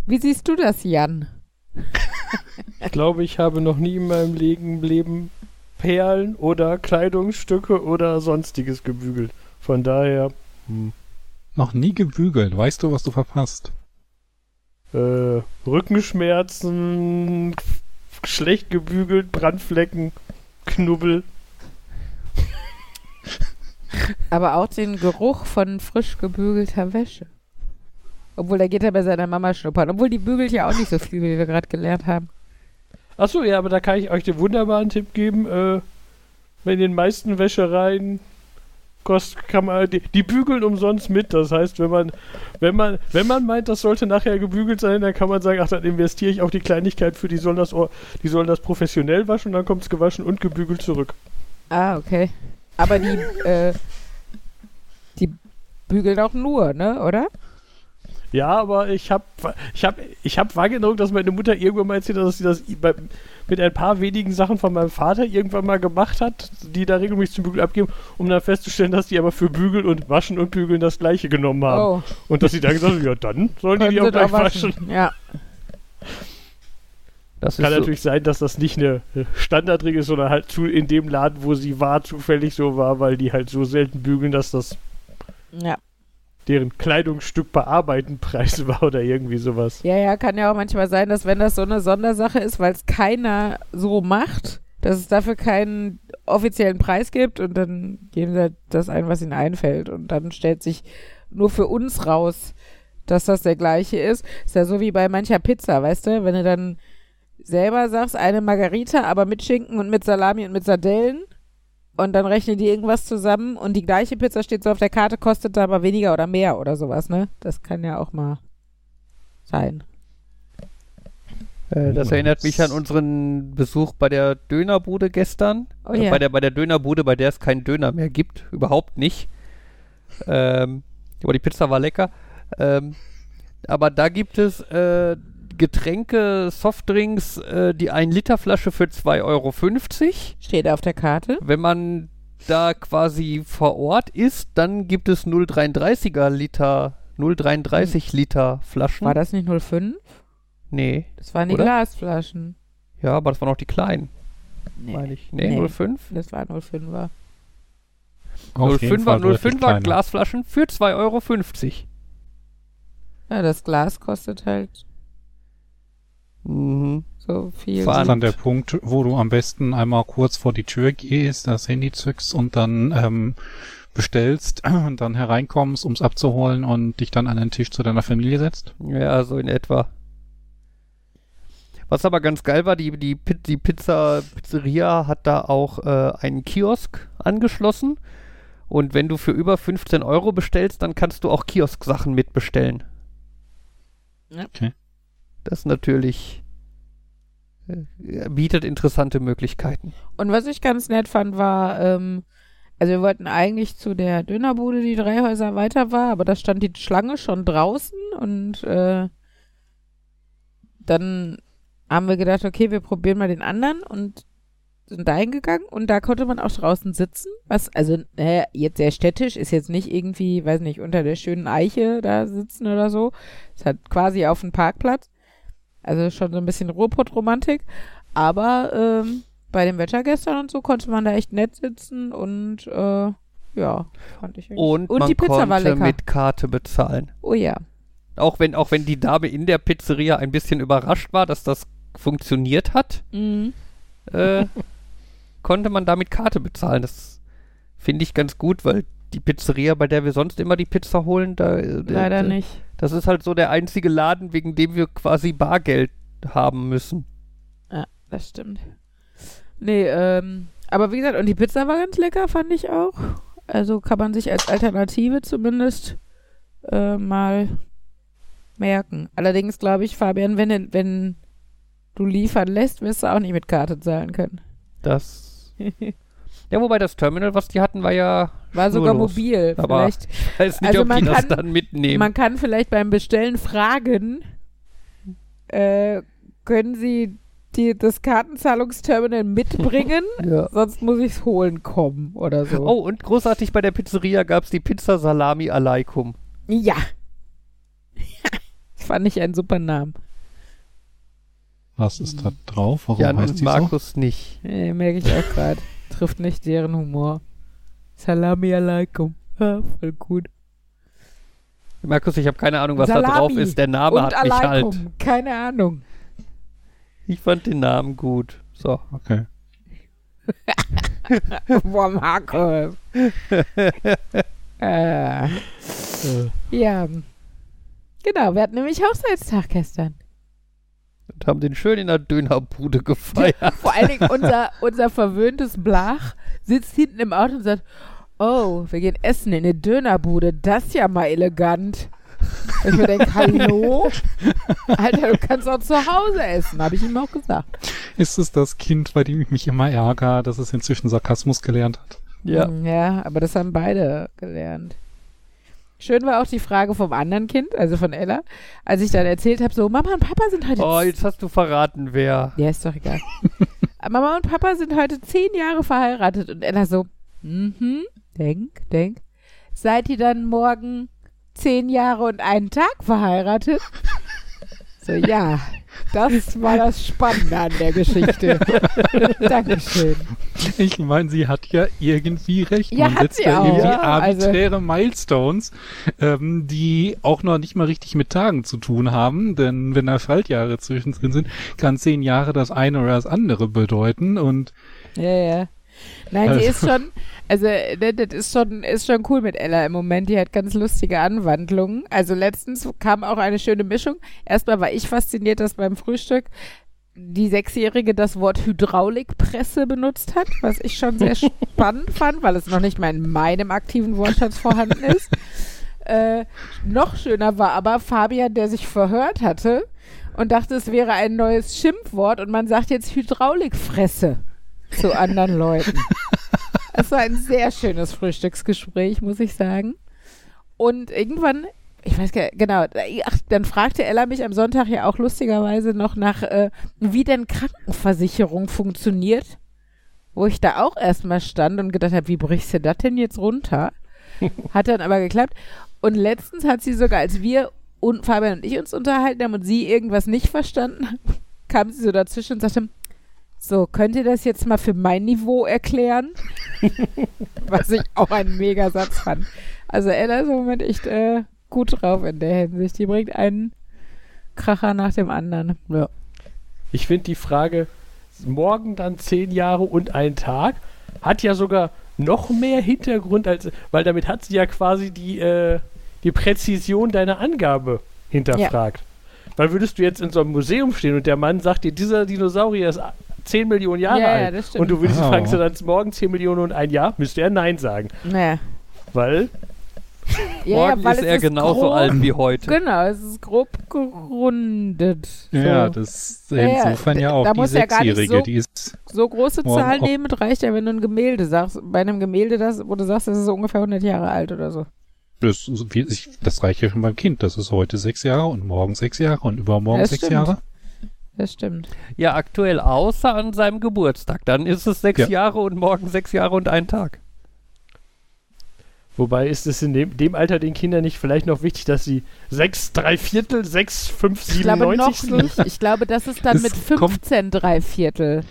Wie siehst du das, Jan? Ich glaube, ich habe noch nie in meinem Leben, Perlen oder Kleidungsstücke oder sonstiges gebügelt. Von daher, hm, Noch nie gebügelt. Weißt du, was du verpasst? Äh, Rückenschmerzen, schlecht gebügelt, Brandflecken, Knubbel. Aber auch den Geruch von frisch gebügelter Wäsche. Obwohl, da geht er bei seiner Mama schnuppern. Obwohl, die bügelt ja auch nicht so viel, wie wir gerade gelernt haben. Achso, ja, aber da kann ich euch den wunderbaren Tipp geben. Äh, in den meisten Wäschereien kost, kann man die, die bügeln umsonst mit. Das heißt, wenn man, wenn man, wenn man meint, das sollte nachher gebügelt sein, dann kann man sagen, ach, dann investiere ich auch die Kleinigkeit für die sollen das, die sollen das professionell waschen dann kommt es gewaschen und gebügelt zurück. Ah, okay. Aber die, äh, die bügeln auch nur, ne, oder? Ja, aber ich habe ich hab, ich hab wahrgenommen, dass meine Mutter irgendwann mal erzählt hat, dass sie das bei, mit ein paar wenigen Sachen von meinem Vater irgendwann mal gemacht hat, die da regelmäßig zum Bügeln abgeben, um dann festzustellen, dass die aber für Bügeln und Waschen und Bügeln das gleiche genommen haben. Oh. Und dass sie dann gesagt haben, ja dann sollen die die auch gleich da waschen. Ja. Das Kann ist so, natürlich sein, dass das nicht eine Standardregel ist, sondern halt zu, in dem Laden, wo sie war, zufällig so war, weil die halt so selten bügeln, dass das Ja. Deren Kleidungsstück bearbeiten Preis war oder irgendwie sowas. Ja, ja, kann ja auch manchmal sein, dass wenn das so eine Sondersache ist, weil es keiner so macht, dass es dafür keinen offiziellen Preis gibt und dann geben sie halt das ein, was ihnen einfällt. Und dann stellt sich nur für uns raus, dass das der gleiche ist. Ist ja so wie bei mancher Pizza, weißt du? Wenn du dann selber sagst, eine Margarita, aber mit Schinken und mit Salami und mit Sardellen und dann rechnen die irgendwas zusammen und die gleiche Pizza steht so auf der Karte, kostet da aber weniger oder mehr oder sowas, ne? Das kann ja auch mal sein. äh, das erinnert mich an unseren Besuch bei der Dönerbude gestern. Oh Äh, ja. bei, der, bei der Dönerbude, bei der es keinen Döner mehr gibt. Überhaupt nicht. Ähm, aber die Pizza war lecker. Ähm, aber da gibt es äh, Getränke, Softdrinks, äh, die 1 Liter Flasche für 2,50 Euro. Steht auf der Karte. Wenn man da quasi vor Ort ist, dann gibt es 0,33er Liter, 0,33 Liter Flaschen. War das nicht 05? Nee. Das waren die Oder? Glasflaschen. Ja, aber das waren auch die kleinen, Nee, meine ich. Nee, 05? das war 05er. Auf jeden 05er, Fall deutlich 05er kleiner. Glasflaschen für 2,50 Euro. Ja, das Glas kostet halt Mhm. so viel. Vor Das ist allem- dann der Punkt, wo du am besten einmal kurz vor die Tür gehst, das Handy zückst und dann ähm, bestellst und dann hereinkommst, ums abzuholen und dich dann an den Tisch zu deiner Familie setzt. Ja, so in etwa. Was aber ganz geil war, die, die, die Pizza, Pizzeria hat da auch äh, einen Kiosk angeschlossen. Und wenn du für über 15 Euro bestellst, dann kannst du auch Kiosk-Sachen mitbestellen. Ja. Okay. Das natürlich äh, bietet interessante Möglichkeiten. Und was ich ganz nett fand, war, ähm, also wir wollten eigentlich zu der Dönerbude, die drei Häuser weiter war, aber da stand die Schlange schon draußen und äh, dann haben wir gedacht, okay, wir probieren mal den anderen und sind da hingegangen und da konnte man auch draußen sitzen. Was, also, naja, jetzt sehr städtisch, ist jetzt nicht irgendwie, weiß nicht, unter der schönen Eiche da sitzen oder so. Es hat quasi auf dem Parkplatz. Also schon so ein bisschen Ruhrpott-Romantik. Aber ähm, bei dem Wetter gestern und so konnte man da echt nett sitzen und äh, ja, fand ich eigentlich. Und, und man die Pizza war konnte mit Karte bezahlen. oh ja. Auch wenn, auch wenn die Dame in der Pizzeria ein bisschen überrascht war, dass das funktioniert hat. Mhm. äh, konnte man damit Karte bezahlen. Das finde ich ganz gut, weil die Pizzeria, bei der wir sonst immer die Pizza holen, da, äh, Leider äh, nicht. Das ist halt so der einzige Laden, wegen dem wir quasi Bargeld haben müssen. Ja, das stimmt. Nee, ähm, aber wie gesagt, und die Pizza war ganz lecker, fand ich auch. Also kann man sich als Alternative zumindest äh, mal merken. Allerdings glaube ich, Fabian, wenn, wenn du liefern lässt, wirst du auch nicht mit Karte zahlen können. Das. ja, wobei das Terminal, was die hatten, war ja. War sogar mobil. Aber Vielleicht, ich weiß nicht, Also ob die man das kann- dann mitnehmen. man kann vielleicht beim Bestellen fragen, äh, können Sie die, das Kartenzahlungsterminal mitbringen? ja. Sonst muss ich es holen kommen oder so. Oh, und großartig bei der Pizzeria gab es die Pizza Salami Alaikum. Ja. das fand ich einen super Namen. Was ist da drauf? Warum Jan heißt und die Markus nicht. Äh, merke ich auch gerade. Trifft nicht deren Humor. Salami alaikum. Ja, voll gut. Markus, ich habe keine Ahnung, was da Salami drauf ist. Der Name hat mich halt. alaikum. Keine Ahnung. Ich fand den Namen gut. So. so? Okay. Boah, Markus. äh, ja. Genau, wir hatten nämlich Hochzeitstag gestern. Und haben den schön in der Dönerbude gefeiert. Vor allen Dingen unser, unser verwöhntes Blach sitzt hinten im Auto und sagt, oh, wir gehen essen in eine Dönerbude, das ist ja mal elegant. Und ich mir denke, hallo? Alter, du kannst auch zu Hause essen, habe ich ihm auch gesagt. Ist es das Kind, bei dem ich mich immer ärgere, dass es inzwischen Sarkasmus gelernt hat? Ja. Mm, Ja, aber das haben beide gelernt. Schön war auch die Frage vom anderen Kind, also von Ella, als ich dann erzählt habe, so Mama und Papa sind heute Oh, jetzt hast du verraten, wer. Ja, ist doch egal. Mama und Papa sind heute zehn Jahre verheiratet und Ella so, mhm, denk, denk. Seid ihr dann morgen zehn Jahre und einen Tag verheiratet? So, ja, das war das Spannende an der Geschichte. Dankeschön. Ich meine, sie hat ja irgendwie recht. Ja, Man setzt da auch. irgendwie Ja, also- arbiträre Milestones, ähm, die auch noch nicht mal richtig mit Tagen zu tun haben. Denn wenn da Schaltjahre zwischendrin sind, kann zehn Jahre das eine oder das andere bedeuten. Und Ja, ja. Nein, die Also- ist schon, also ne, das ist schon, ist schon cool mit Ella im Moment. Die hat ganz lustige Anwandlungen. Also letztens kam auch eine schöne Mischung. Erstmal war ich fasziniert, dass beim Frühstück die Sechsjährige das Wort Hydraulikpresse benutzt hat, was ich schon sehr spannend fand, weil es noch nicht mal in meinem aktiven Wortschatz vorhanden ist. Äh, noch schöner war aber Fabian, der sich verhört hatte und dachte, es wäre ein neues Schimpfwort und man sagt jetzt Hydraulikfresse zu anderen Leuten. Es war ein sehr schönes Frühstücksgespräch, muss ich sagen. Und irgendwann, ich weiß gar nicht, genau, ach, dann fragte Ella mich am Sonntag ja auch lustigerweise noch nach, äh, wie denn Krankenversicherung funktioniert. Wo ich da auch erstmal stand und gedacht habe, wie brichst du das denn jetzt runter? Hat dann aber geklappt. Und letztens hat sie sogar, als wir und Fabian und ich uns unterhalten haben und sie irgendwas nicht verstanden haben, kam sie so dazwischen und sagte, so, könnt ihr das jetzt mal für mein Niveau erklären? Was ich auch einen Megasatz fand. Also Ella ist im Moment echt äh, gut drauf in der Hinsicht. Die bringt einen Kracher nach dem anderen. Ja. Ich finde die Frage, morgen dann zehn Jahre und ein Tag, hat ja sogar noch mehr Hintergrund, als, weil damit hat sie ja quasi die, äh, die Präzision deiner Angabe hinterfragt. Weil würdest du jetzt in so einem Museum stehen und der Mann sagt dir, dieser Dinosaurier ist 10 Millionen Jahre Ja, ja, alt das stimmt. und du würdest Oh. fragen, dann morgen 10 Millionen und ein Jahr, müsste er Nein sagen. Naja. Weil, Ja, Morgen ja, weil ist es er genauso grob, alt wie heute. Genau, es ist grob gerundet. So, ja, das Ja, ja, insofern ja da auch die muss ja gar nicht Sechsjährige, so- die ist so große Zahlen auch- nehmen reicht ja, wenn du ein Gemälde sagst. Bei einem Gemälde, das, wo du sagst, das ist so ungefähr 100 Jahre alt oder so. Das, ist das reicht ja schon beim Kind. Das ist heute sechs Jahre und morgen sechs Jahre und übermorgen Das sechs stimmt. Jahre. Das stimmt. Ja, aktuell außer an seinem Geburtstag. Dann ist es sechs Ja. Jahre und morgen sechs Jahre und ein Tag. Wobei ist es in dem, dem Alter den Kindern nicht vielleicht noch wichtig, dass sie 6, 3 Viertel, 6, 5, Ich glaube 97 noch nicht. Ich glaube, das ist dann Es mit kommt- 15 drei Viertel.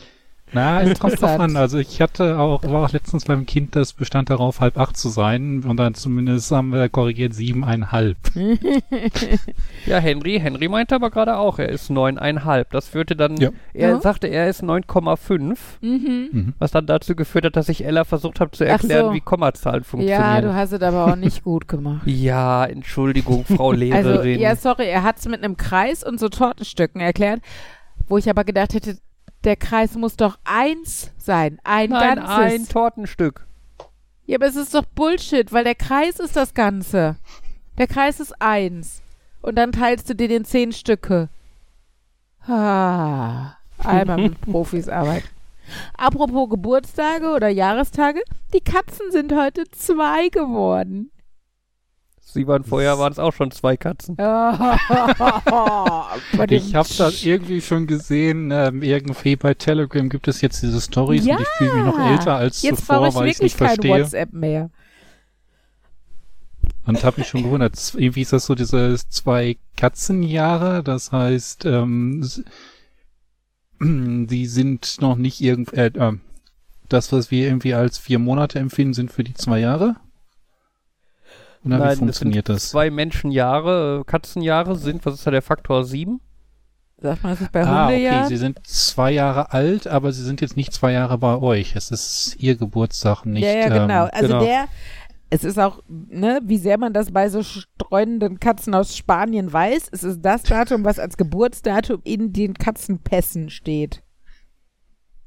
Na, es kommt drauf Interessant. an. Also ich hatte auch, war auch letztens beim Kind, das bestand darauf, halb acht zu sein und dann zumindest haben wir korrigiert siebeneinhalb. Ja, Henry, Henry meinte aber gerade auch, er ist neuneinhalb. Das führte dann, Ja. er Ja. sagte, er ist 9,5, Mhm. Mhm. was dann dazu geführt hat, dass ich Ella versucht habe zu erklären, so. wie Kommazahlen Ja, funktionieren. du hast es aber auch nicht gut gemacht. Ja, Entschuldigung, Frau Also, Lehrerin. ja, sorry, er hat es mit einem Kreis und so Tortenstücken erklärt, wo ich aber gedacht hätte, der Kreis muss doch eins sein, ein Nein, ganzes. ein Tortenstück. ja, aber es ist doch Bullshit, weil der Kreis ist das Ganze. Der Kreis ist eins. Und dann teilst du dir den zehn Stücke. Ah, einmal mit Profis arbeiten. Apropos Geburtstage oder Jahrestage, die Katzen sind heute zwei geworden. Sie waren vorher, waren es auch schon zwei Katzen. Ich habe das irgendwie schon gesehen, ähm, irgendwie bei Telegram gibt es jetzt diese Stories Ja. und ich fühle mich noch älter als Jetzt brauche zuvor, ich weil ich wirklich nicht kein verstehe. WhatsApp mehr. Und habe mich schon gewundert, irgendwie ist das so diese zwei Katzenjahre, das heißt, ähm, die sind noch nicht irgend, äh, äh, das, was wir irgendwie als vier Monate empfinden, sind für die zwei Jahre? Oder Nein, wie funktioniert das? zwei Menschenjahre, äh, Katzenjahre sind, was ist da der Faktor sieben? Sagt man das nicht bei Ah, okay, Hundejahren? sie sind zwei Jahre alt, aber sie sind jetzt nicht zwei Jahre bei euch. Es ist ihr Geburtstag, nicht. ja, ja, genau. Ähm, also genau. der, es ist auch, ne, wie sehr man das bei so streunenden Katzen aus Spanien weiß, es ist das Datum, was als Geburtsdatum in den Katzenpässen steht.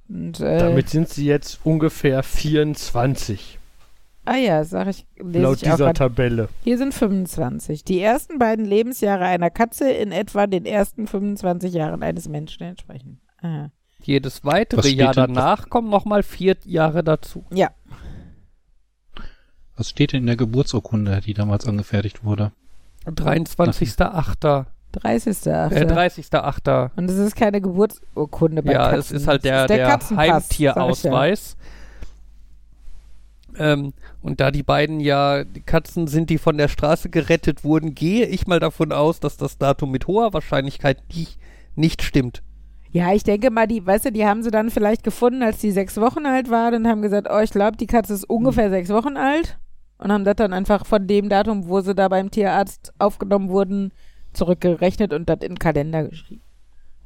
Und, äh, Damit sind sie jetzt ungefähr 24. ah ja, sag ich, lese laut ich dieser. Tabelle. Hier sind 25. Die ersten beiden Lebensjahre einer Katze in etwa den ersten 25 Jahren eines Menschen entsprechen. Aha. Jedes weitere Jahr danach kommen nochmal vier Jahre dazu. Ja, Was steht denn in der Geburtsurkunde, die damals angefertigt wurde? 23.8. 30. Äh, 30.8. Und es ist keine Geburtsurkunde bei Ja, Katzen. es ist halt der, der, Katzenpass, Heimtierausweis. Ähm, und da die beiden ja die Katzen sind, die von der Straße gerettet wurden, gehe ich mal davon aus, dass das Datum mit hoher Wahrscheinlichkeit nicht, nicht stimmt. Ja, ich denke mal, die, weißt du, die haben sie dann vielleicht gefunden, als die sechs Wochen alt war und haben gesagt, oh, ich glaube, die Katze ist ungefähr sechs Wochen alt und haben das dann einfach von dem Datum, wo sie da beim Tierarzt aufgenommen wurden, zurückgerechnet und das in den Kalender geschrieben.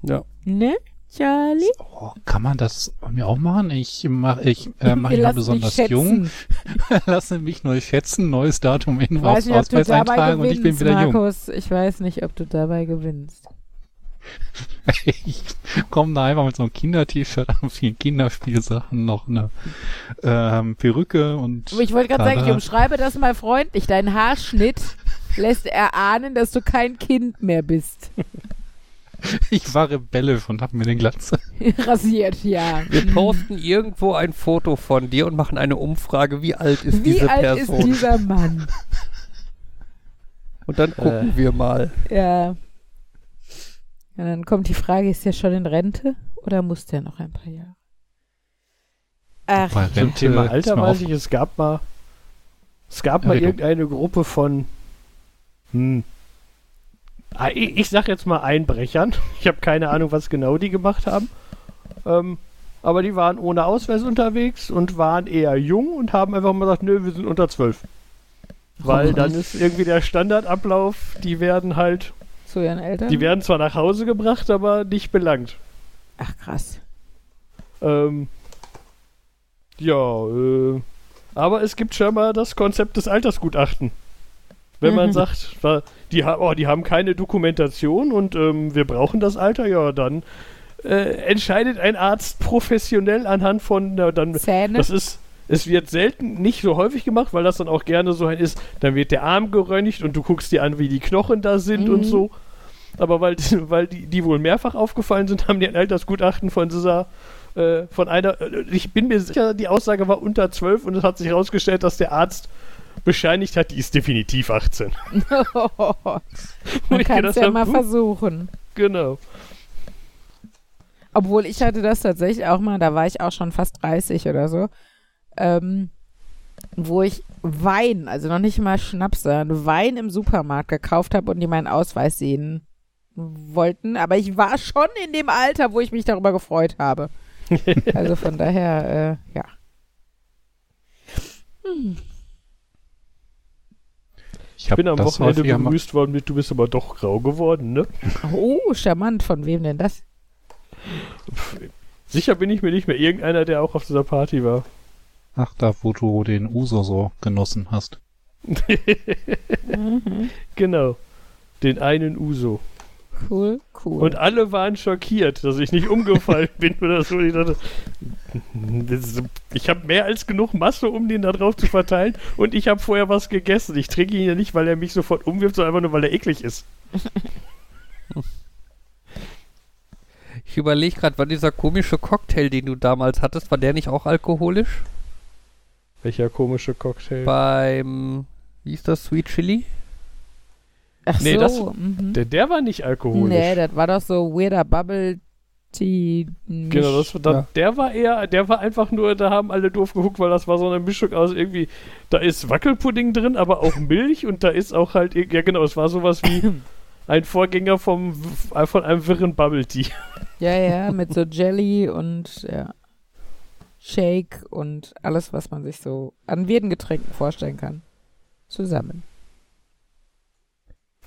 Ja. Ne, Charlie? Oh, kann man das bei mir auch machen? Ich mache ich, äh, mach ihn ja besonders jung, lasse mich neu schätzen, neues Datum in weiß nicht, Ausweis eintragen und ich bin gewinnst, wieder jung. Markus. Ich weiß nicht, ob du dabei gewinnst. Ich komme da einfach mit so einem Kinder-T-Shirt an, vielen Kinderspielsachen, noch eine ähm, Perücke und ich wollte gerade sagen, ich umschreibe das mal freundlich. Dein Haarschnitt lässt erahnen, dass du kein Kind mehr bist. ich war rebellisch und hab mir den Glatze. Rasiert, ja. Wir posten irgendwo ein Foto von dir und machen eine Umfrage, wie alt ist Wie diese alt Person. ist dieser Mann? und dann gucken wir mal. Ja. Und dann kommt die Frage, ist der schon in Rente oder muss der noch ein paar Jahre? Ach, Bei Zum Rente Thema Alter weiß ich, es gab mal, es gab mal irgendeine Gruppe von, hm, ich, ich sag jetzt mal Einbrechern. Ich habe keine Ahnung, was genau die gemacht haben. Ähm, aber die waren ohne Ausweis unterwegs und waren eher jung und haben einfach mal gesagt, nö, wir sind unter zwölf. Weil dann ist irgendwie der Standardablauf, die werden halt, zu ihren Eltern? die werden zwar nach Hause gebracht, aber nicht belangt. Ach, krass. Ähm, ja, äh, aber es gibt schon mal das Konzept des Altersgutachten. Wenn man Mhm. sagt, die, oh, die haben keine Dokumentation und ähm, wir brauchen das Alter, ja, dann äh, entscheidet ein Arzt professionell anhand von, na, dann, Zähne? das ist, es wird selten, nicht so häufig gemacht, weil das dann auch gerne so ein ist, dann wird der Arm geröntgt und du guckst dir an, wie die Knochen da sind Mhm. und so. Aber weil, weil die, die wohl mehrfach aufgefallen sind, haben die ein Altersgutachten von dieser, äh, von einer, äh, ich bin mir sicher, die Aussage war unter 12 und es hat sich herausgestellt, dass der Arzt bescheinigt hat, die ist definitiv 18. Wo Man kann es ja hab, mal hm, versuchen. Genau. Obwohl ich hatte das tatsächlich auch mal, da war ich auch schon fast 30 oder so, ähm, wo ich Wein, also noch nicht mal Schnaps, sondern Wein im Supermarkt gekauft habe und die meinen Ausweis sehen wollten. Aber ich war schon in dem Alter, wo ich mich darüber gefreut habe. Also von daher, äh, ja. Ich Ich bin am Wochenende begrüßt worden mit, du bist aber doch grau geworden, ne? Oh, charmant. Von wem denn das? Sicher bin ich mir nicht mehr irgendeiner, der auch auf dieser Party war. Ach, da, wo du den Uso so genossen hast. Mhm. Genau. Den einen Uso. Cool, cool. Und alle waren schockiert, dass ich nicht umgefallen bin oder so. Ich dachte, das ist- ich habe mehr als genug Masse, um den da drauf zu verteilen. Und ich habe vorher was gegessen. Ich trinke ihn ja nicht, weil er mich sofort umwirft, sondern einfach nur, weil er eklig ist. Ich überlege gerade, war dieser komische Cocktail, den du damals hattest, war der nicht auch alkoholisch? Welcher komische Cocktail. Beim, wie ist das, Sweet Chili? Ach nee, so. das- mhm. Der, der war nicht alkoholisch. Nee, das war doch so weirder Bubble Tea. Genau, das, da, Ja. der war eher, der war einfach nur, da haben alle doof geguckt, weil das war so eine Mischung aus irgendwie, da ist Wackelpudding drin, aber auch Milch und da ist auch halt, ja genau, es war sowas wie ein Vorgänger vom, von einem wirren Bubble Tea. Ja, ja, mit so Jelly und ja, Shake und alles, was man sich so an wirden Getränken vorstellen kann. Zusammen.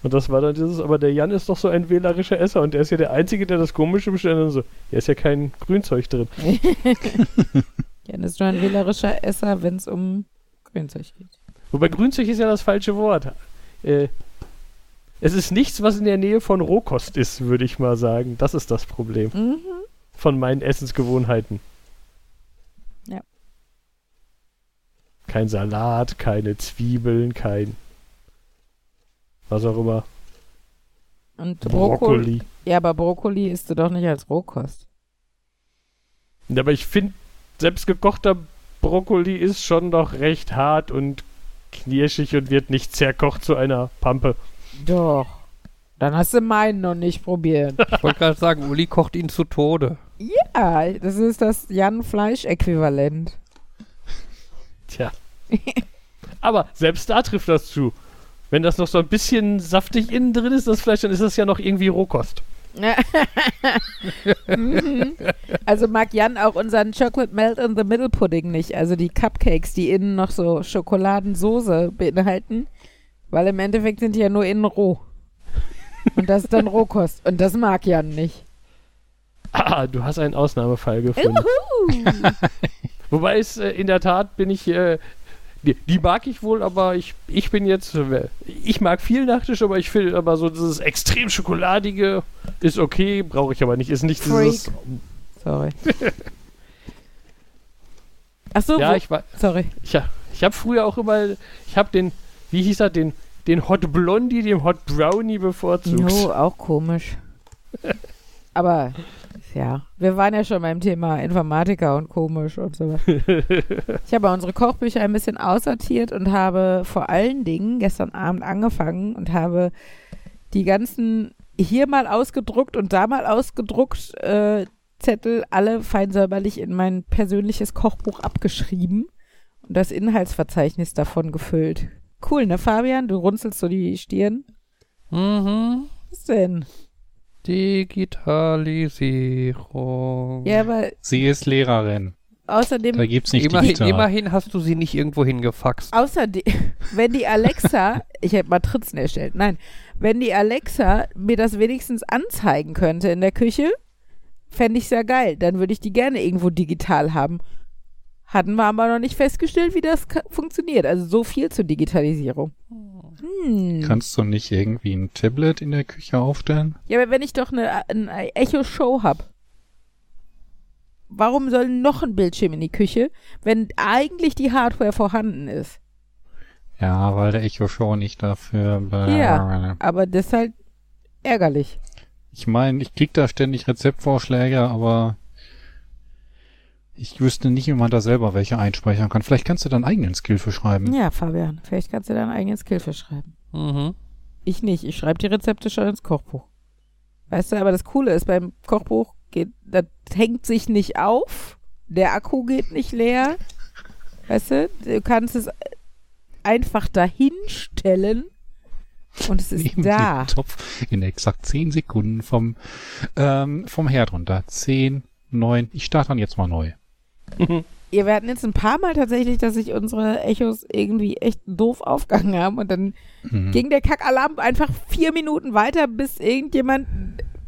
Und das war dann dieses, aber der Jan ist doch so ein wählerischer Esser und der ist ja der Einzige, der das Komische bestellt und so, hier ist ja kein Grünzeug drin. Jan ist nur ein wählerischer Esser, wenn es um Grünzeug geht. Wobei grünzig ist ja das falsche Wort. Äh, es ist nichts, was in der Nähe von Rohkost ist, würde ich mal sagen. Das ist das Problem Mhm. von meinen Essensgewohnheiten. Ja. Kein Salat, keine Zwiebeln, kein was auch immer. Und Brokkoli. Brokkoli. Ja, aber Brokkoli isst du doch nicht als Rohkost. Ja, aber ich finde, selbstgekochter Brokkoli ist schon noch recht hart und knirschig und wird nicht zerkocht zu einer Pampe. Doch. Dann hast du meinen noch nicht probiert. Ich wollte gerade sagen, Uli kocht ihn zu Tode. ja, das ist das Jan-Fleisch-Äquivalent. Tja. aber selbst da trifft das zu. Wenn das noch so ein bisschen saftig innen drin ist, das Fleisch, dann ist das ja noch irgendwie Rohkost. Mhm. Also mag Jan auch unseren Chocolate Melt in the Middle Pudding nicht, also die Cupcakes, die innen noch so Schokoladensoße beinhalten, weil im Endeffekt sind die ja nur innen roh. Und das ist dann Rohkost. Und das mag Jan nicht. Ah, du hast einen Ausnahmefall gefunden. Wobei es äh, in der Tat bin ich, äh, die, die mag ich wohl, aber ich, ich bin jetzt, ich mag viel Nachtisch, aber ich finde aber so dieses extrem schokoladige ist okay, brauche ich aber nicht. Ist nicht dieses. Freak. Sorry. Ach so, Ja, wo, ich war, sorry. ich, ich habe früher auch immer, ich habe den, wie hieß er, den, den Hot Blondie, dem Hot Brownie bevorzugt. No, auch komisch. Aber ja, wir waren ja schon beim Thema Informatiker und komisch und so. Ich habe unsere Kochbücher ein bisschen aussortiert und habe vor allen Dingen gestern Abend angefangen und habe die ganzen hier mal ausgedruckt und da mal ausgedruckt äh, Zettel alle fein säuberlich in mein persönliches Kochbuch abgeschrieben und das Inhaltsverzeichnis davon gefüllt. Cool, ne Fabian? Du runzelst so die Stirn. Mhm. Was denn? Digitalisierung. Ja, aber Sie ist Lehrerin. außerdem, Da gibt's nicht immerhin, digital. immerhin hast du sie nicht irgendwo hingefaxt. außerdem, wenn die Alexa, ich hätte Matrizen erstellt, nein, wenn die Alexa mir das wenigstens anzeigen könnte in der Küche, fände ich sehr geil. Dann würde ich die gerne irgendwo digital haben. Hatten wir aber noch nicht festgestellt, wie das funktioniert. Also so viel zur Digitalisierung. Hm. Kannst du nicht irgendwie ein Tablet in der Küche aufstellen? Ja, aber wenn ich doch eine, eine Echo-Show habe, warum soll noch ein Bildschirm in die Küche, wenn eigentlich die Hardware vorhanden ist? Ja, weil der Echo Show nicht dafür. Ja. Aber das ist halt ärgerlich. Ich meine, ich krieg da ständig Rezeptvorschläge, aber ich wüsste nicht, wie man da selber welche einspeichern kann. Vielleicht kannst du da einen eigenen Skill für schreiben. Ja, Fabian, vielleicht kannst du deinen eigenen Skill für schreiben. Mhm. Ich nicht. Ich schreibe die Rezepte schon ins Kochbuch. Weißt du, aber das Coole ist, beim Kochbuch geht, das hängt sich nicht auf. Der Akku geht nicht leer. Weißt du, du kannst es einfach dahinstellen und es ist Neben da. den Topf in exakt 10 Sekunden vom, ähm, vom Herd runter. 10, 9. Ich starte dann jetzt mal neu. Ja, wir hatten jetzt ein paar Mal tatsächlich, dass sich unsere Echos irgendwie echt doof aufgegangen haben und dann Mhm. ging der Kackalarm einfach vier Minuten weiter, bis irgendjemand.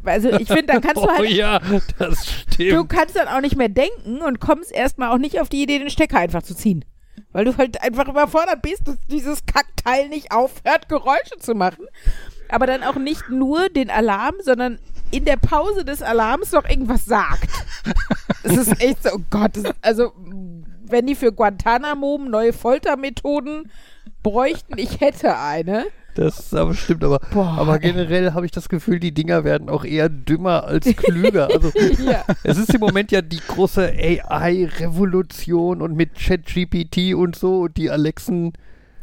Also ich finde, dann kannst du Oh halt. ja, das Du stimmt. kannst dann auch nicht mehr denken und kommst erstmal auch nicht auf die Idee, den Stecker einfach zu ziehen. Weil du halt einfach überfordert bist, dass dieses Kackteil nicht aufhört, Geräusche zu machen. Aber dann auch nicht nur den Alarm, sondern in der Pause des Alarms noch irgendwas sagt. Es ist echt so, oh Gott, ist, also wenn die für Guantanamo neue Foltermethoden bräuchten, ich hätte eine. Das ist aber stimmt, aber, Boah, aber generell habe ich das Gefühl, die Dinger werden auch eher dümmer als klüger. Also Ja. es ist im Moment ja die große AI-Revolution und mit ChatGPT und so und die Alexen,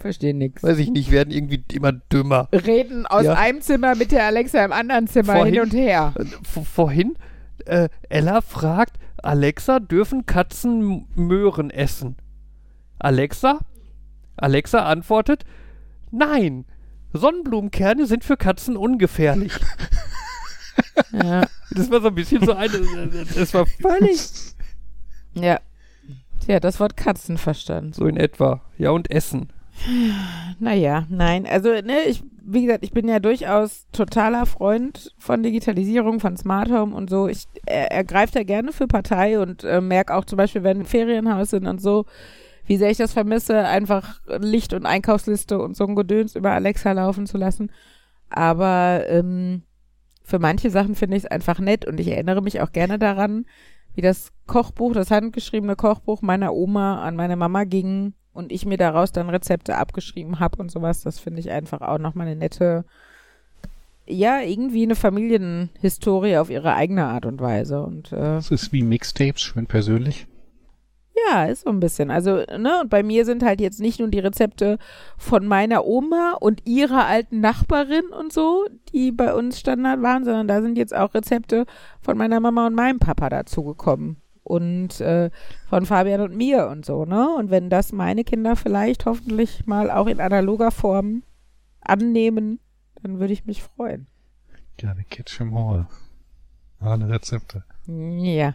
Verstehe nix. weiß ich nicht, werden irgendwie immer dümmer. Reden aus Ja. einem Zimmer mit der Alexa im anderen Zimmer Vorhin- hin und her. Äh, Vorhin, äh, Ella fragt, Alexa, dürfen Katzen Möhren essen? Alexa? Alexa antwortet, nein, Sonnenblumenkerne sind für Katzen ungefährlich. Ja. Das war so ein bisschen so eine, das war völlig ja. Tja, das Wort Katzen verstanden. so in etwa. Ja, und Essen. Naja, nein. Also, ne, ich, wie gesagt, ich bin ja durchaus totaler Freund von Digitalisierung, von Smart Home und so. Ich er, ergreife da gerne für Partei und äh, merke auch zum Beispiel, wenn wir im Ferienhaus sind und so, wie sehr ich das vermisse, einfach Licht und Einkaufsliste und so ein Gedöns über Alexa laufen zu lassen. Aber ähm, für manche Sachen finde ich es einfach nett und ich erinnere mich auch gerne daran, wie das Kochbuch, das handgeschriebene Kochbuch meiner Oma an meine Mama ging und ich mir daraus dann Rezepte abgeschrieben habe und sowas. Das finde ich einfach auch nochmal eine nette, ja, irgendwie eine Familienhistorie auf ihre eigene Art und Weise. Und äh, Das ist wie Mixtapes, schön persönlich. ja, ist so ein bisschen. Also, ne, und bei mir sind halt jetzt nicht nur die Rezepte von meiner Oma und ihrer alten Nachbarin und so, die bei uns Standard waren, sondern da sind jetzt auch Rezepte von meiner Mama und meinem Papa dazugekommen. Und äh, von Fabian und mir und so, ne? Und wenn das meine Kinder vielleicht hoffentlich mal auch in analoger Form annehmen, dann würde ich mich freuen. Ja, die Kitchen Hall. Alle Rezepte. Ja.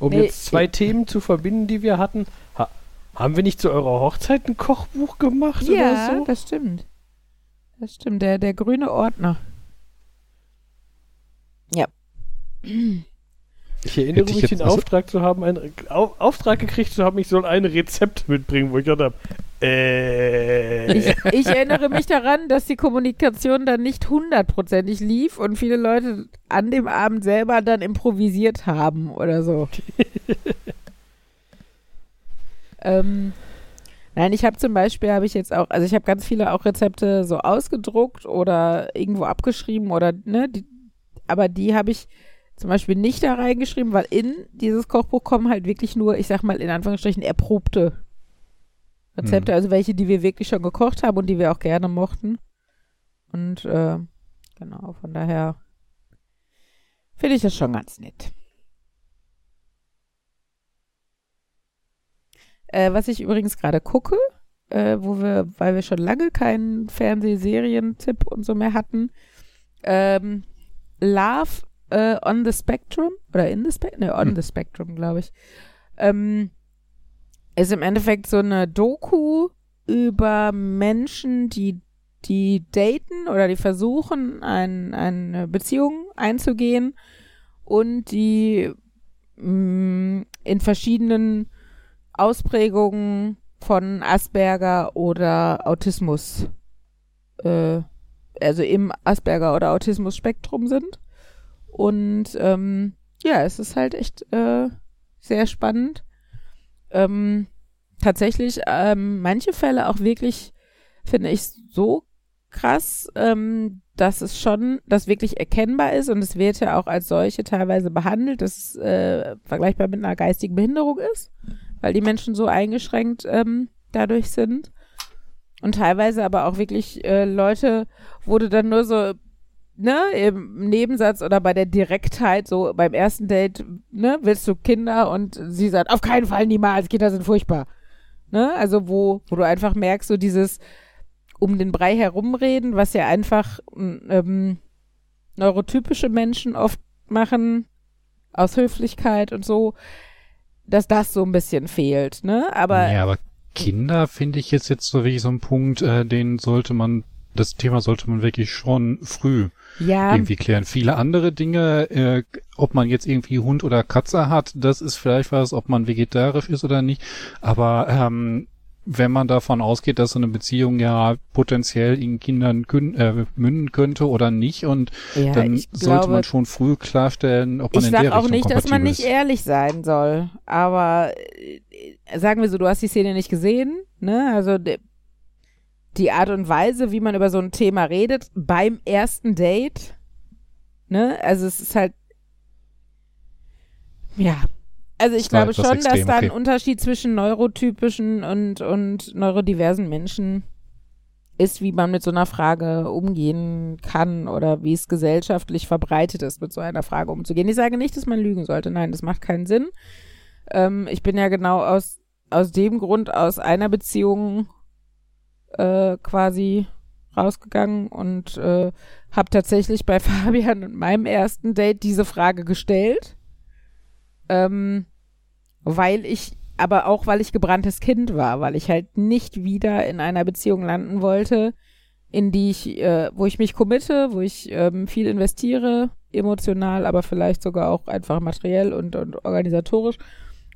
Um Nee, jetzt zwei Themen zu verbinden, die wir hatten. Ha haben wir nicht zu eurer Hochzeit ein Kochbuch gemacht Ja, oder so? das stimmt. Das stimmt, der, der grüne Ordner. Ja. Ich erinnere Hätte ich mich, jetzt- den also- Auftrag zu haben, einen Au Auftrag gekriegt zu haben, ich soll ein Rezept mitbringen, wo ich gedacht habe, äh. Ich, ich erinnere mich daran, dass die Kommunikation dann nicht hundertprozentig lief und viele Leute an dem Abend selber dann improvisiert haben oder so. ähm, nein, ich habe zum Beispiel, habe ich jetzt auch, also ich habe ganz viele auch Rezepte so ausgedruckt oder irgendwo abgeschrieben oder, ne, die, aber die habe ich zum Beispiel nicht da reingeschrieben, weil in dieses Kochbuch kommen halt wirklich nur, ich sag mal in Anführungsstrichen, erprobte Rezepte, also welche, die wir wirklich schon gekocht haben und die wir auch gerne mochten. Und äh, genau, von daher finde ich das schon ganz nett. Äh, was ich übrigens gerade gucke, äh, wo wir, weil wir schon lange keinen Fernsehserien-Tipp und so mehr hatten, ähm, Love äh, on the Spectrum oder in the Spectrum, ne, on Hm. the Spectrum, glaube ich. Ähm, ist im Endeffekt so eine Doku über Menschen, die, die daten oder die versuchen, ein, eine Beziehung einzugehen und die mh, in verschiedenen Ausprägungen von Asperger oder Autismus, äh, also im Asperger oder Autismus-Spektrum sind. Und ähm, ja, es ist halt echt äh, sehr spannend. Ähm, tatsächlich ähm, manche Fälle auch wirklich, finde ich, so krass, ähm, dass es schon, dass wirklich erkennbar ist und es wird ja auch als solche teilweise behandelt, dass es äh, vergleichbar mit einer geistigen Behinderung ist, weil die Menschen so eingeschränkt ähm, dadurch sind. Und teilweise aber auch wirklich äh, Leute, wurde dann nur so, ne, im Nebensatz oder bei der Direktheit, so beim ersten Date, ne, willst du Kinder? Und sie sagt, auf keinen Fall niemals, Kinder sind furchtbar. Ne? Also wo, wo du einfach merkst, so dieses um den Brei herumreden, was ja einfach ähm, neurotypische Menschen oft machen, aus Höflichkeit und so, dass das so ein bisschen fehlt, ne? Aber ja, aber Kinder finde ich jetzt jetzt so wirklich so ein Punkt, äh, den sollte man, das Thema sollte man wirklich schon früh ja, irgendwie klären. Viele andere Dinge, äh, ob man jetzt irgendwie Hund oder Katze hat, das ist vielleicht was, ob man vegetarisch ist oder nicht. Aber ähm, wenn man davon ausgeht, dass so eine Beziehung ja potenziell in Kindern kün äh, münden könnte oder nicht, und ja, dann ich sollte glaube, man schon früh klarstellen, ob man ich in der sag auch Richtung nicht, dass man nicht ehrlich sein soll, aber äh, sagen wir so, du hast die Szene nicht gesehen, ne? Also die Art und Weise, wie man über so ein Thema redet beim ersten Date, ne? Also es ist halt ja. Also ich da glaube schon, dass extrem, da ein okay. Unterschied zwischen neurotypischen und, und neurodiversen Menschen ist, wie man mit so einer Frage umgehen kann oder wie es gesellschaftlich verbreitet ist, mit so einer Frage umzugehen. Ich sage nicht, dass man lügen sollte. Nein, das macht keinen Sinn. Ähm, ich bin ja genau aus, aus dem Grund aus einer Beziehung äh, quasi rausgegangen und äh, habe tatsächlich bei Fabian und meinem ersten Date diese Frage gestellt. Ähm, weil ich, aber auch weil ich gebranntes Kind war, weil ich halt nicht wieder in einer Beziehung landen wollte, in die ich, äh, wo ich mich committe, wo ich ähm, viel investiere, emotional, aber vielleicht sogar auch einfach materiell und, und organisatorisch,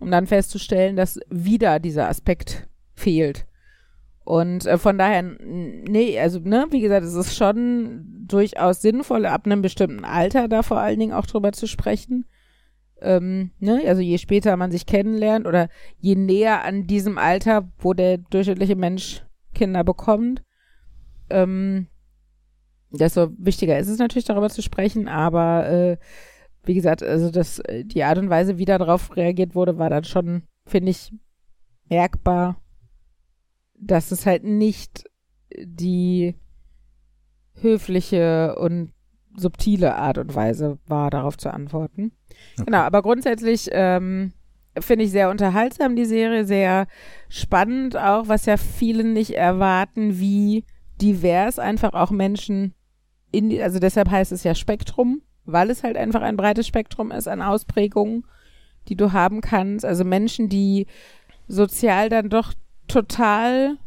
um dann festzustellen, dass wieder dieser Aspekt fehlt. Und äh, von daher, nee, also, ne, wie gesagt, es ist schon durchaus sinnvoll, ab einem bestimmten Alter da vor allen Dingen auch drüber zu sprechen. Ähm, ne, also je später man sich kennenlernt oder je näher an diesem Alter, wo der durchschnittliche Mensch Kinder bekommt, ähm, desto wichtiger ist es natürlich darüber zu sprechen, aber äh, wie gesagt, also das, die Art und Weise, wie darauf reagiert wurde, war dann schon, finde ich, merkbar, dass es halt nicht die höfliche und subtile Art und Weise war, darauf zu antworten. Genau, aber grundsätzlich ähm, finde ich sehr unterhaltsam die Serie, sehr spannend auch, was ja viele nicht erwarten, wie divers einfach auch Menschen in die, also deshalb heißt es ja Spektrum, weil es halt einfach ein breites Spektrum ist an Ausprägungen, die du haben kannst. Also Menschen, die sozial dann doch total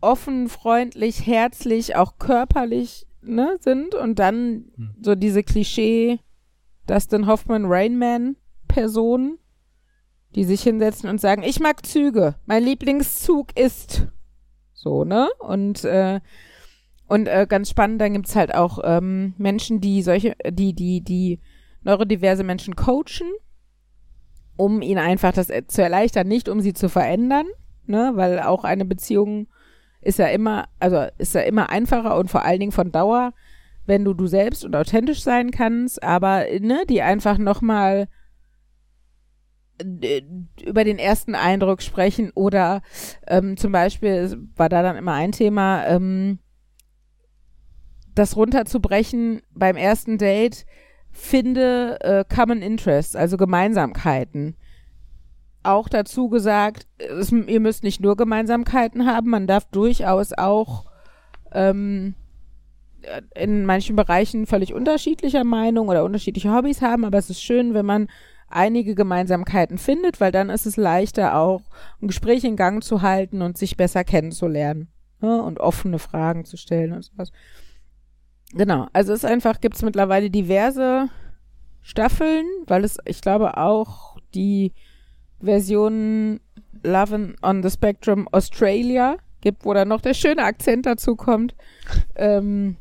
offen, freundlich, herzlich, auch körperlich ne, sind und dann Hm. so diese Klischee Dustin Hoffman Rainman Personen, die sich hinsetzen und sagen, ich mag Züge, mein Lieblingszug ist so, ne? Und äh, und äh, ganz spannend, dann gibt's halt auch ähm, Menschen, die solche, die, die, die neurodiverse Menschen coachen, um ihnen einfach das äh, zu erleichtern, nicht um sie zu verändern, ne, weil auch eine Beziehung ist ja immer, also ist ja immer einfacher und vor allen Dingen von Dauer, wenn du du selbst und authentisch sein kannst, aber ne, die einfach nochmal über den ersten Eindruck sprechen oder ähm, zum Beispiel war da dann immer ein Thema, ähm, das runterzubrechen beim ersten Date, finde äh, Common Interests, also Gemeinsamkeiten. Auch dazu gesagt, es, ihr müsst nicht nur Gemeinsamkeiten haben, man darf durchaus auch ähm, in manchen Bereichen völlig unterschiedlicher Meinung oder unterschiedliche Hobbys haben, aber es ist schön, wenn man einige Gemeinsamkeiten findet, weil dann ist es leichter auch ein Gespräch in Gang zu halten und sich besser kennenzulernen ne? und offene Fragen zu stellen und sowas. Genau, also es ist einfach, gibt es mittlerweile diverse Staffeln, weil es, ich glaube, auch die Version Love on the Spectrum Australia gibt, wo dann noch der schöne Akzent dazu kommt. Ähm,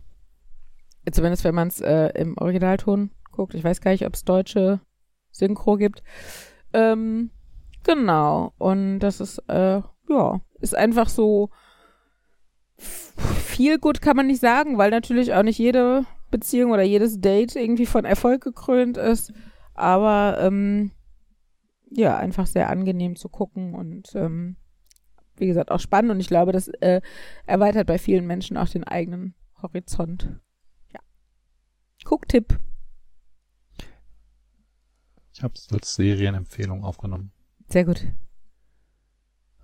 zumindest wenn man es äh, im Originalton guckt. Ich weiß gar nicht, ob es deutsche Synchro gibt. Ähm, genau. Und das ist, äh, ja, ist einfach so viel gut kann man nicht sagen, weil natürlich auch nicht jede Beziehung oder jedes Date irgendwie von Erfolg gekrönt ist. Aber ähm, ja, einfach sehr angenehm zu gucken und ähm, wie gesagt auch spannend und ich glaube, das äh, erweitert bei vielen Menschen auch den eigenen Horizont. Ja. Gucktipp. Ich habe es als Serienempfehlung aufgenommen. Sehr gut.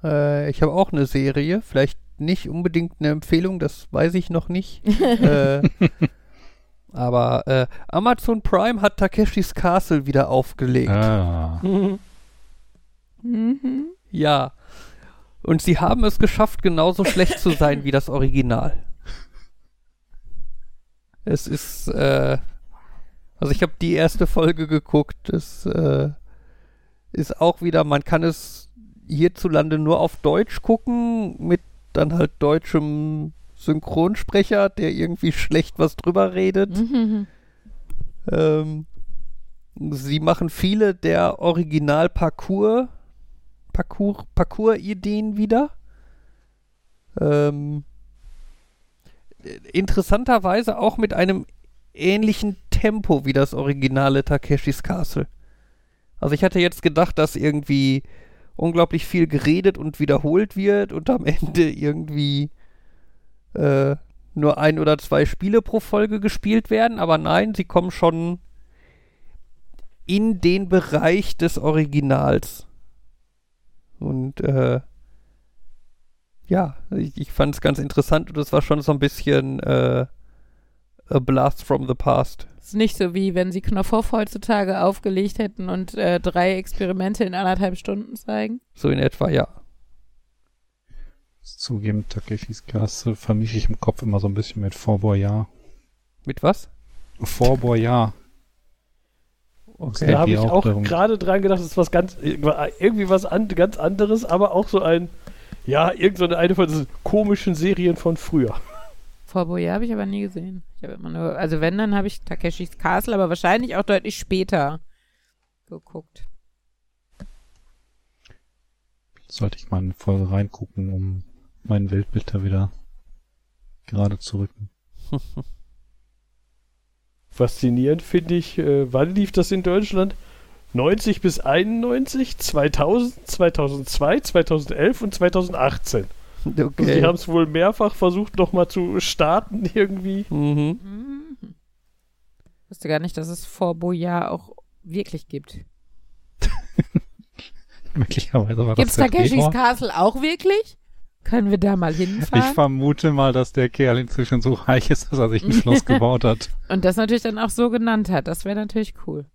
Äh, ich habe auch eine Serie, vielleicht nicht unbedingt eine Empfehlung, das weiß ich noch nicht. äh, aber äh, Amazon Prime hat Takeshis Castle wieder aufgelegt. Ah. Mhm. Ja. Und sie haben es geschafft, genauso schlecht zu sein wie das Original. Es ist, äh, also ich habe die erste Folge geguckt. Es äh, ist auch wieder, man kann es hierzulande nur auf Deutsch gucken, mit dann halt deutschem Synchronsprecher, der irgendwie schlecht was drüber redet. Mhm. Ähm, sie machen viele der Original-Parcours, Parcours, Parcours-Ideen wieder. Ähm, interessanterweise auch mit einem ähnlichen Tempo wie das originale Takeshis Castle. Also ich hatte jetzt gedacht, dass irgendwie unglaublich viel geredet und wiederholt wird und am Ende irgendwie äh, nur ein oder zwei Spiele pro Folge gespielt werden, aber nein, sie kommen schon in den Bereich des Originals. Und äh, ja, ich, ich fand es ganz interessant und es war schon so ein bisschen äh, a blast from the past. Ist nicht so wie wenn sie Knopfhoff heutzutage aufgelegt hätten und äh, drei Experimente in anderthalb Stunden zeigen. So in etwa, ja. Zugeben, Takeshis Castle vermische ich im Kopf immer so ein bisschen mit Fort Boyard. Mit was? Fort Boyard. Okay. Da habe ich auch darum- gerade dran gedacht, das ist was ganz, irgendwie was an, ganz anderes, aber auch so ein, ja, irgendeine eine von diesen komischen Serien von früher. Fort Boyard habe ich aber nie gesehen. Ich habe immer nur, also wenn, dann habe ich Takeshis Castle, aber wahrscheinlich auch deutlich später geguckt. Sollte ich mal eine Folge reingucken, um mein Weltbild da wieder gerade zu rücken. Faszinierend finde ich, äh, wann lief das in Deutschland? 90 bis 91, 2000, 2002, 2011 und 2018. Also die Okay. haben es wohl mehrfach versucht, nochmal zu starten irgendwie. Mhm. Mhm. Ich wusste gar nicht, dass es Fort Boyard auch wirklich gibt. Möglicherweise war Gibt's das der Takeshis Drehort. Castle auch wirklich? Können wir da mal Ich hinfahren? vermute mal, dass der Kerl inzwischen so reich ist, dass er sich ein Schloss gebaut hat. Und das natürlich dann auch so genannt hat. Das wäre natürlich cool.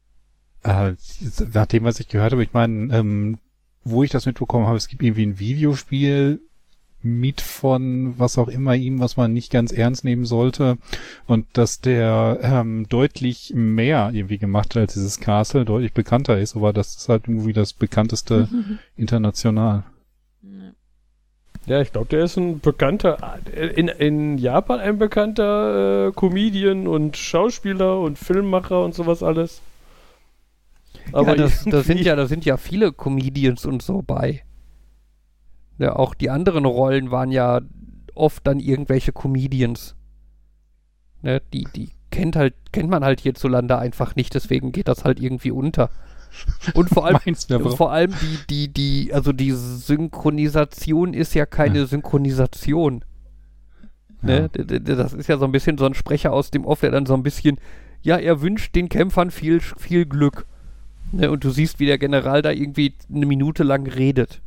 Äh, nach dem, was ich gehört habe, ich meine, ähm, wo ich das mitbekommen habe, es gibt irgendwie ein Videospiel mit von was auch immer ihm, was man nicht ganz ernst nehmen sollte und dass der ähm, deutlich mehr irgendwie gemacht hat als dieses Castle, deutlich bekannter ist, aber das ist halt irgendwie das bekannteste international. Ja, ich glaube, der ist ein bekannter, in, in Japan ein bekannter äh, Comedian und Schauspieler und Filmmacher und sowas alles. ja, das, das sind ja, da sind ja viele Comedians und so bei. Ja, auch die anderen Rollen waren ja oft dann irgendwelche Comedians. Ne, die, die kennt halt, kennt man halt hierzulande einfach nicht, deswegen geht das halt irgendwie unter. Und vor allem, aber vor allem die, die, die, also die Synchronisation ist ja keine Ja. Synchronisation. Ne? Ja. Das ist ja so ein bisschen so ein Sprecher aus dem Off, der dann so ein bisschen, ja, er wünscht den Kämpfern viel, viel Glück. Ne? Und du siehst, wie der General da irgendwie eine Minute lang redet.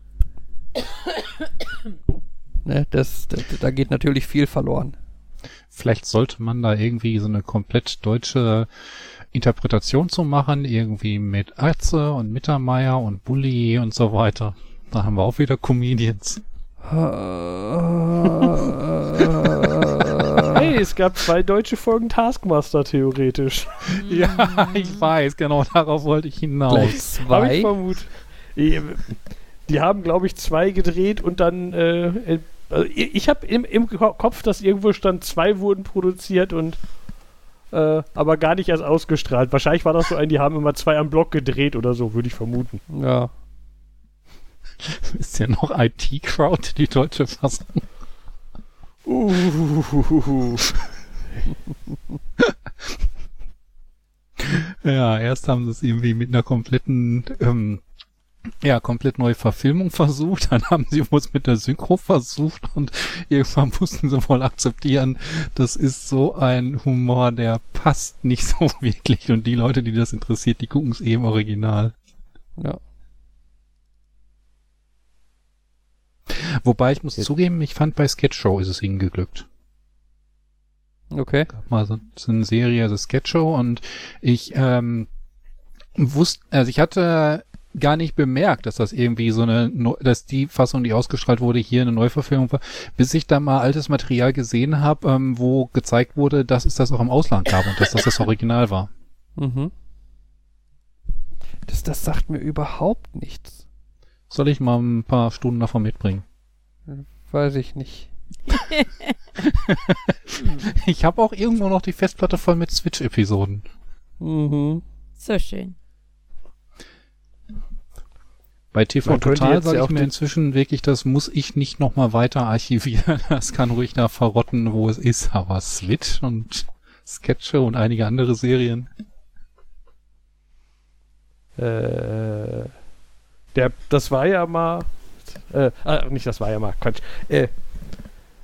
ne? das, das, da geht natürlich viel verloren. Vielleicht sollte man da irgendwie so eine komplett deutsche Interpretation zu machen, irgendwie mit Atze und Mittermeier und Bulli und so weiter. Da haben wir auch wieder Comedians. Hey, es gab zwei deutsche Folgen Taskmaster theoretisch. Ja, ich weiß, genau darauf wollte ich Gleich hinaus. Habe ich zwei. vermutet. Die, haben, glaube ich, zwei gedreht und dann. Äh, äh, also ich ich habe im, im Ko- Kopf, dass irgendwo stand, zwei wurden produziert und. Äh, aber gar nicht erst ausgestrahlt. Wahrscheinlich war das so ein, die haben immer zwei am Block gedreht oder so, würde ich vermuten. Ja. Ist ja noch IT-Crowd, die deutsche Fassung. Uh, Ja, erst haben sie es irgendwie mit einer kompletten, ähm, ja, komplett neue Verfilmung versucht, dann haben sie es mit der Synchro versucht und irgendwann mussten sie wohl akzeptieren, das ist so ein Humor, der passt nicht so wirklich und die Leute, die das interessiert, die gucken es eh im Original. ja. Wobei ich muss zugeben, ich fand bei Sketch Show ist es ihnen geglückt. Okay. gab mal so, so eine Serie, also Sketcho und ich ähm, wusste, also ich hatte gar nicht bemerkt, dass das irgendwie so eine, Neu- dass die Fassung, die ausgestrahlt wurde, hier eine Neuverfilmung war, bis ich da mal altes Material gesehen habe, ähm, wo gezeigt wurde, dass es das auch im Ausland gab und dass das das Original war. Mhm. Das, das sagt mir überhaupt nichts. Soll ich mal ein paar Stunden davon mitbringen? Weiß ich nicht. Ich habe auch irgendwo noch die Festplatte voll mit Switch-Episoden. Mhm. So schön. Bei TV Man Total sage ich mir inzwischen wirklich, das muss ich nicht nochmal weiter archivieren. Das kann ruhig da verrotten, wo es ist. Aber Switch und Sketche und einige andere Serien. Äh, der, das war ja mal. Äh, ah, nicht das war ja mal, Quatsch. Äh,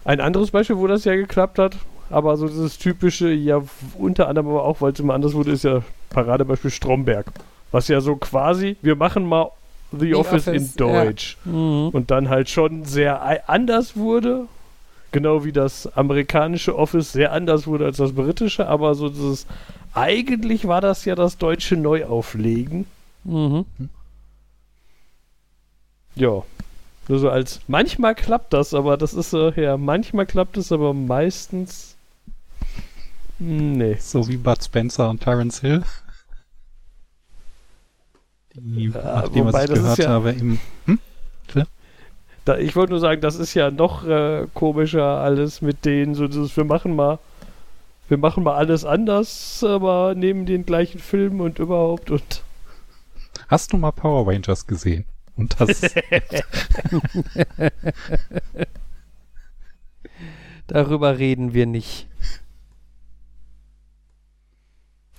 ein anderes Beispiel, wo das ja geklappt hat, aber so dieses typische, ja, unter anderem aber auch, weil es immer anders wurde, ist ja Paradebeispiel Stromberg. Was ja so quasi, wir machen mal The, Office, Office, in Deutsch. Mhm. Und dann halt schon sehr anders wurde. Genau wie das amerikanische Office sehr anders wurde als das britische, aber so dieses, eigentlich war das ja das deutsche Neuauflegen. Mhm. Ja. Nur so als, manchmal klappt das, aber das ist so, ja, manchmal klappt es, aber meistens. hm, Nee. So wie Bud Spencer und Terence Hill. Die, Ja, nach dem, wobei, was ich das ist gehört ja- habe, im. Hm? Da, ich wollte nur sagen, das ist ja noch äh, komischer alles mit denen, so dieses, wir machen mal, wir machen mal alles anders, aber nehmen den gleichen Film und überhaupt und Hast du mal Power Rangers gesehen? Und das. Darüber reden wir nicht.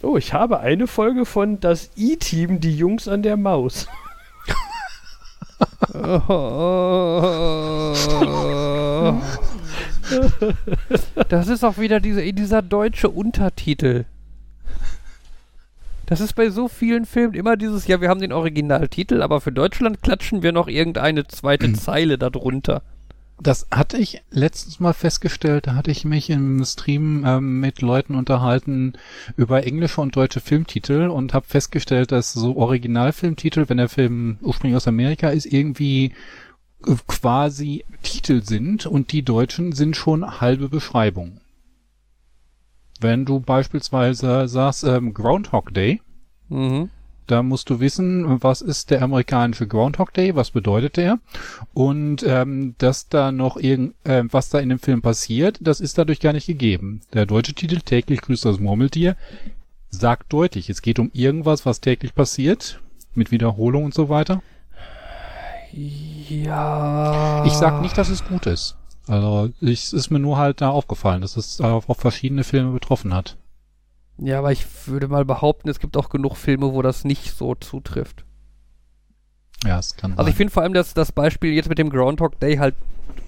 Oh, ich habe eine Folge von Das E-Team, die Jungs an der Maus. Das ist auch wieder diese, dieser deutsche Untertitel. Das ist bei so vielen Filmen immer dieses, ja, wir haben den Originaltitel, aber für Deutschland klatschen wir noch irgendeine zweite Zeile darunter. Das hatte ich letztens mal festgestellt, da hatte ich mich im Stream ähm, mit Leuten unterhalten über englische und deutsche Filmtitel und habe festgestellt, dass so Originalfilmtitel, wenn der Film ursprünglich aus Amerika ist, irgendwie äh, quasi Titel sind und die deutschen sind schon halbe Beschreibung. Wenn du beispielsweise sagst ähm, Groundhog Day, Mhm. Da musst du wissen, was ist der amerikanische Groundhog Day, was bedeutet der? Und ähm, dass da noch irgend, äh, was da in dem Film passiert, das ist dadurch gar nicht gegeben. Der deutsche Titel täglich grüßt das Murmeltier sagt deutlich, es geht um irgendwas, was täglich passiert, mit Wiederholung und so weiter. Ja. Ich sag nicht, dass es gut ist. Also ich, es ist mir nur halt da aufgefallen, dass es auf, auf verschiedene Filme betroffen hat. Ja, aber ich würde mal behaupten, es gibt auch genug Filme, wo das nicht so zutrifft. Ja, es kann Also sein. ich finde vor allem das, das Beispiel jetzt mit dem Groundhog Day halt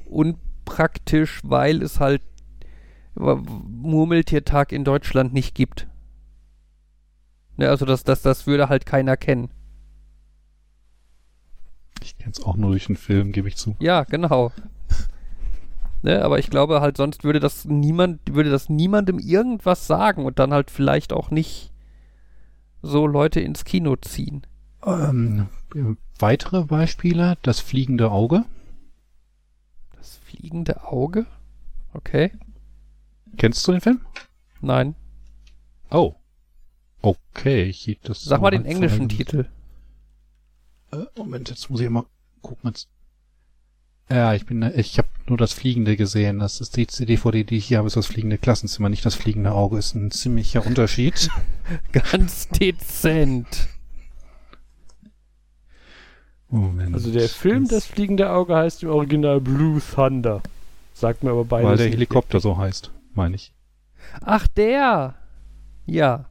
unpraktisch, weil es halt Murmeltiertag in Deutschland nicht gibt. Ne, also das, das, das würde halt keiner kennen. Ich kenne es auch nur durch den Film, gebe ich zu. Ja, genau. Ne, aber ich glaube halt, sonst würde das niemand, würde das niemandem irgendwas sagen und dann halt vielleicht auch nicht so Leute ins Kino ziehen. Ähm, weitere Beispiele, das fliegende Auge. Das fliegende Auge? Okay. Kennst du den Film? Nein. Oh. Okay, ich das Sag mal den englischen Titel. Äh, Moment, jetzt muss ich mal gucken. Jetzt. Ja, ich bin, ich habe nur das Fliegende gesehen. Das ist die DVD, die ich hier habe, ist das fliegende Klassenzimmer, nicht das fliegende Auge. Ist ein ziemlicher Unterschied. Ganz dezent. Moment. Also der Film Das- Das fliegende Auge heißt im Original Blue Thunder. Sagt mir aber beides weil der nicht. Helikopter so heißt, meine ich. Ach, der. Ja.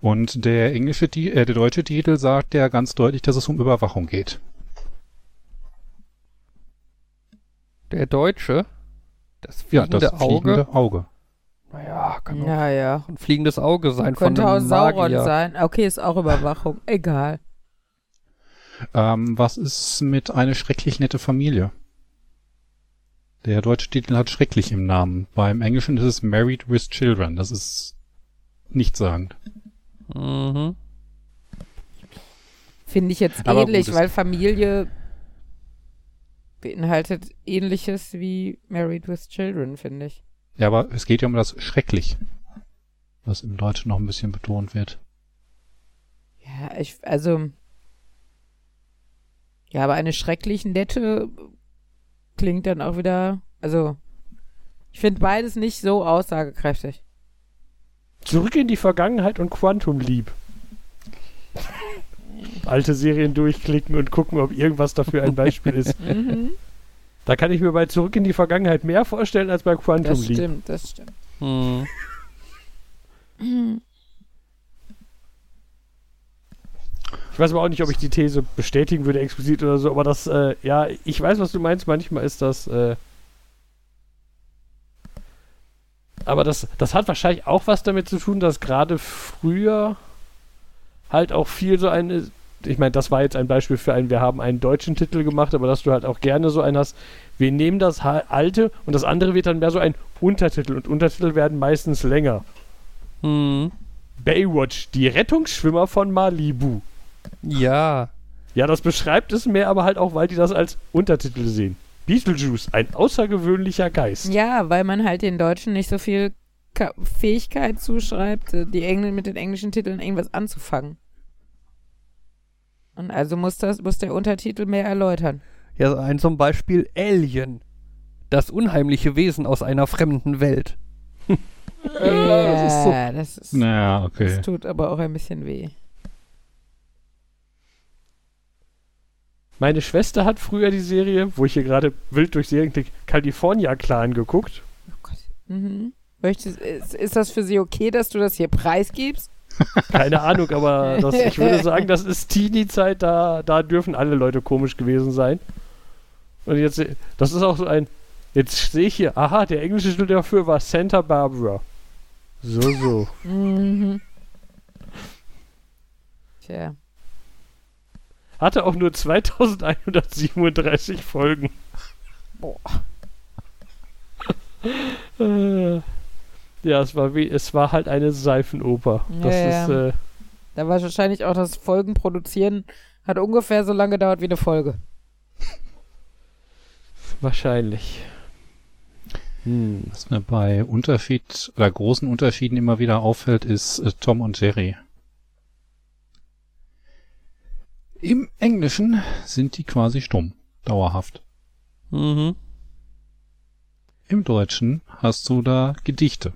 Und der englische, äh, der deutsche Titel sagt ja ganz deutlich, dass es um Überwachung geht. Der Deutsche. Das Ja, fliegende das Auge. fliegende Auge. Naja, kann auch Ja, ja. ein fliegendes Auge sein Könnte von auch einem Sauron Magier. sein. Okay, ist auch Überwachung. Egal. Ähm, was ist mit eine schrecklich nette Familie? Der deutsche Titel hat schrecklich im Namen. Beim Englischen ist es Married with Children. Das ist nichtssagend. Mhm. Finde ich jetzt Aber ähnlich, gut, weil Familie beinhaltet ähnliches wie Married with Children, finde ich. Ja, aber es geht ja um das schrecklich, was im Deutschen noch ein bisschen betont wird. Ja, ich, also. Ja, aber eine schrecklich nette klingt dann auch wieder. Also, ich finde beides nicht so aussagekräftig. Zurück in die Vergangenheit und Quantum Leap. Alte Serien durchklicken und gucken, ob irgendwas dafür ein Beispiel ist. Mhm, Da kann ich mir bei Zurück in die Vergangenheit mehr vorstellen als bei Quantum das Leap. stimmt, das stimmt. Hm. Ich weiß aber auch nicht, ob ich die These bestätigen würde, explizit oder so, aber das, äh, ja, ich weiß, was du meinst. Manchmal ist das, äh, aber das, das hat wahrscheinlich auch was damit zu tun, dass gerade früher halt auch viel so eine, ich meine, das war jetzt ein Beispiel für einen, wir haben einen deutschen Titel gemacht, aber dass du halt auch gerne so einen hast, wir nehmen das alte und das andere wird dann mehr so ein Untertitel und Untertitel werden meistens länger. Hm. Baywatch, die Rettungsschwimmer von Malibu. Ja. Ja, das beschreibt es mehr, aber halt auch, weil die das als Untertitel sehen. Beetlejuice, ein außergewöhnlicher Geist. Ja, weil man halt den Deutschen nicht so viel Ka äh, Fähigkeit zuschreibt, äh, die Engl mit den englischen Titeln irgendwas anzufangen. Und also muss, das, muss der Untertitel mehr erläutern. Ja, ein zum Beispiel Alien. Das unheimliche Wesen aus einer fremden Welt. Ja, das ist so- das, ist, Naja, das okay. tut aber auch ein bisschen weh. Meine Schwester hat früher die Serie, wo ich hier gerade wild durch Serien klicke, California Clan geguckt. Oh Gott. Mhm. Möchtest, ist, ist das für Sie okay, dass du das hier preisgibst? Keine Ahnung, aber das, ich würde sagen, das ist Teenie-Zeit, da, da dürfen alle Leute komisch gewesen sein. Und jetzt, das ist auch so ein, jetzt sehe ich hier, aha, der englische Titel dafür war Santa Barbara. So, so. Mhm. Tja. Hatte auch nur 2137 Folgen. Boah. Äh, ja, es war, wie, es war halt eine Seifenoper. Das Ja, ist, ja. äh, Da war wahrscheinlich auch das Folgen produzieren, hat ungefähr so lange gedauert wie eine Folge. wahrscheinlich. Hm. Was mir bei Unterschied oder großen Unterschieden immer wieder auffällt, ist äh, Tom und Jerry. Im Englischen sind die quasi stumm, dauerhaft. Mhm. Im Deutschen hast du da Gedichte.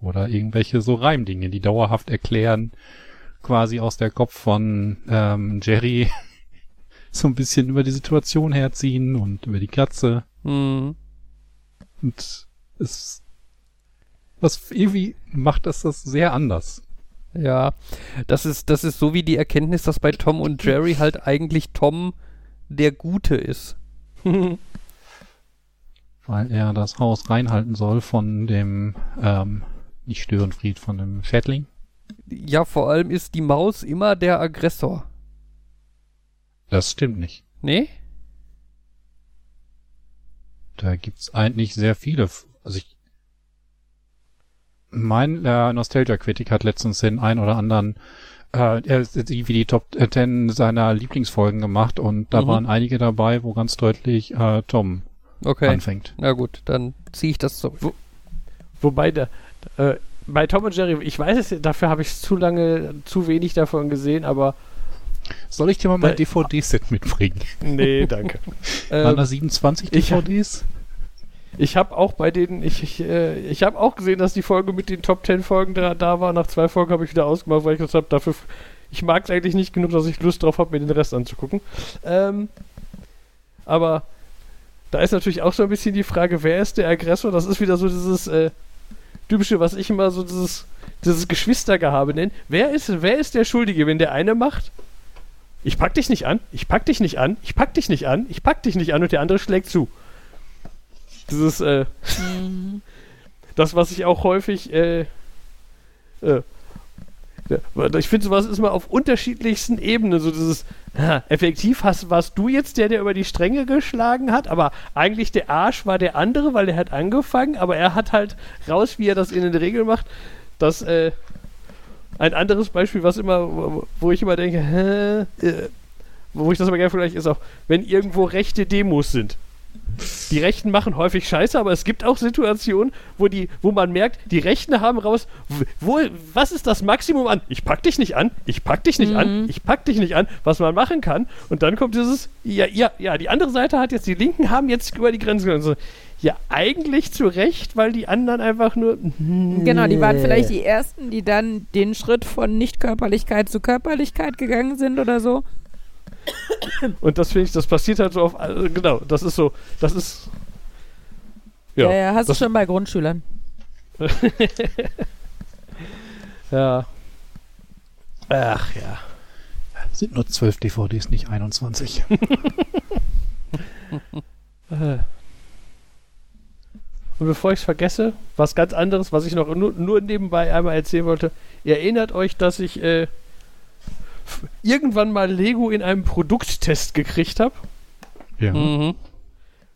Oder irgendwelche so Reimdinge, die dauerhaft erklären, quasi aus der Kopf von ähm, Jerry so ein bisschen über die Situation herziehen und über die Katze. Mhm. Und es was irgendwie macht das das sehr anders. Ja, das ist, das ist so wie die Erkenntnis, dass bei Tom und Jerry halt eigentlich Tom der Gute ist. Weil er das Haus reinhalten soll von dem, ähm, nicht Störenfried, von dem Schädling. Ja, vor allem ist die Maus immer der Aggressor. Das stimmt nicht. Nee? Da gibt's eigentlich sehr viele. Also ich. Mein äh, Nostalgia-Kritik hat letztens den ein oder anderen äh, er ist irgendwie die Top 10 seiner Lieblingsfolgen gemacht und da Mhm. waren einige dabei, wo ganz deutlich äh, Tom Okay. anfängt. Na gut, dann ziehe ich das zurück. Wobei der, äh, bei Tom und Jerry, ich weiß es, dafür habe ich zu lange, zu wenig davon gesehen, aber Soll ich dir mal mein Äh, DVD-Set mitbringen? nee, danke. Waren Ähm, da 27 ich- DVDs? Ich habe auch bei denen, ich, ich, äh, ich habe auch gesehen, dass die Folge mit den Top 10 Folgen da, da war. Nach zwei Folgen habe ich wieder ausgemacht, weil ich gesagt habe, dafür, ich mag es eigentlich nicht genug, dass ich Lust drauf habe, mir den Rest anzugucken. Ähm, aber da ist natürlich auch so ein bisschen die Frage, wer ist der Aggressor? Das ist wieder so dieses äh, typische, was ich immer so dieses, dieses Geschwistergehabe nenne. Wer ist, wer ist der Schuldige, wenn der eine macht? Ich pack dich nicht an, ich pack dich nicht an, ich pack dich nicht an, ich pack dich nicht an und der andere schlägt zu. Dieses, äh, Mhm. das, was ich auch häufig, äh, äh, ja, ich finde, sowas ist mal auf unterschiedlichsten Ebenen. So dieses, ha, effektiv hast, warst du jetzt der, der über die Stränge geschlagen hat, aber eigentlich der Arsch war der andere, weil er hat angefangen, aber er hat halt raus, wie er das in den Regeln macht. Das, äh, ein anderes Beispiel, was immer, wo- wo ich immer denke, hä, äh, wo ich das immer gerne vergleiche, ist auch, wenn irgendwo rechte Demos sind. Die Rechten machen häufig Scheiße, aber es gibt auch Situationen, wo die, wo man merkt, die Rechten haben raus, wo, was ist das Maximum an? Ich pack dich nicht an, ich pack dich nicht an, Mhm. ich pack dich nicht an, was man machen kann. Und dann kommt dieses, ja, ja, ja, die andere Seite hat jetzt, die Linken haben jetzt über die Grenze gegangen. So, ja, eigentlich zu Recht, weil die anderen einfach nur. Genau, die waren vielleicht die Ersten, die dann den Schritt von Nicht-Körperlichkeit zu Körperlichkeit gegangen sind oder so. Und das finde ich, das passiert halt so auf, also genau, das ist so, das ist. Ja, ja, hast du das- schon bei Grundschülern. Ja. Ach ja. Sind nur 12 DVDs, nicht 21. Äh. Und bevor ich es vergesse, was ganz anderes, was ich noch nur, nur nebenbei einmal erzählen wollte. Ihr erinnert euch, dass ich äh, irgendwann mal Lego in einem Produkttest gekriegt habe? ja. Mhm.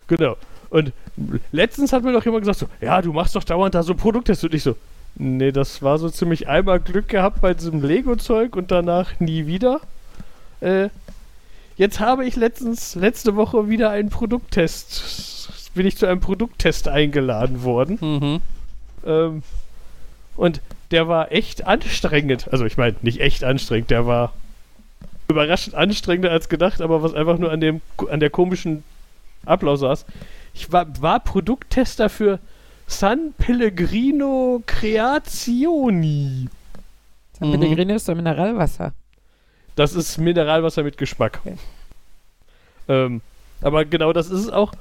Genau. Und letztens hat mir doch jemand gesagt so, ja, du machst doch dauernd da so Produkttests. Und ich so, nee, das war so ziemlich einmal Glück gehabt bei diesem Lego-Zeug und danach nie wieder. Äh, jetzt habe ich letztens, letzte Woche wieder einen Produkttest, bin ich zu einem Produkttest eingeladen worden. Mhm. Ähm, und der war echt anstrengend. Also ich meine, nicht echt anstrengend, der war überraschend anstrengender als gedacht, aber was einfach nur an dem an der komischen Ablauf saß. Ich war, war Produkttester für San Pellegrino Creazioni. San Mhm. Pellegrino ist doch Mineralwasser. Das ist Mineralwasser mit Geschmack. Okay. Ähm, aber genau das ist es auch.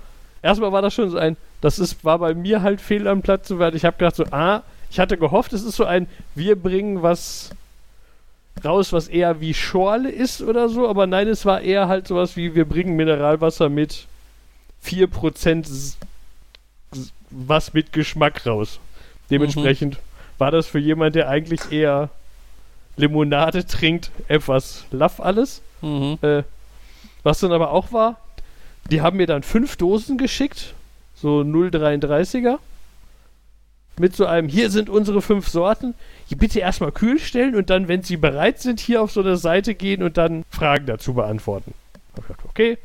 Erstmal war das schon so ein, das ist, war bei mir halt fehl am Platz, weil ich habe gedacht so, ah, ich hatte gehofft, es ist so ein, wir bringen was raus, was eher wie Schorle ist oder so, aber nein, es war eher halt sowas wie, wir bringen Mineralwasser mit 4% s- s- was mit Geschmack raus. Dementsprechend war das für jemand, der eigentlich eher Limonade trinkt, etwas laff alles. Mhm. Äh, was dann aber auch war, die haben mir dann fünf Dosen geschickt, so 0,33er. Mit so einem, hier sind unsere fünf Sorten. Die bitte erstmal kühl stellen und dann, wenn sie bereit sind, hier auf so eine Seite gehen und dann Fragen dazu beantworten. Hab ich gedacht, okay.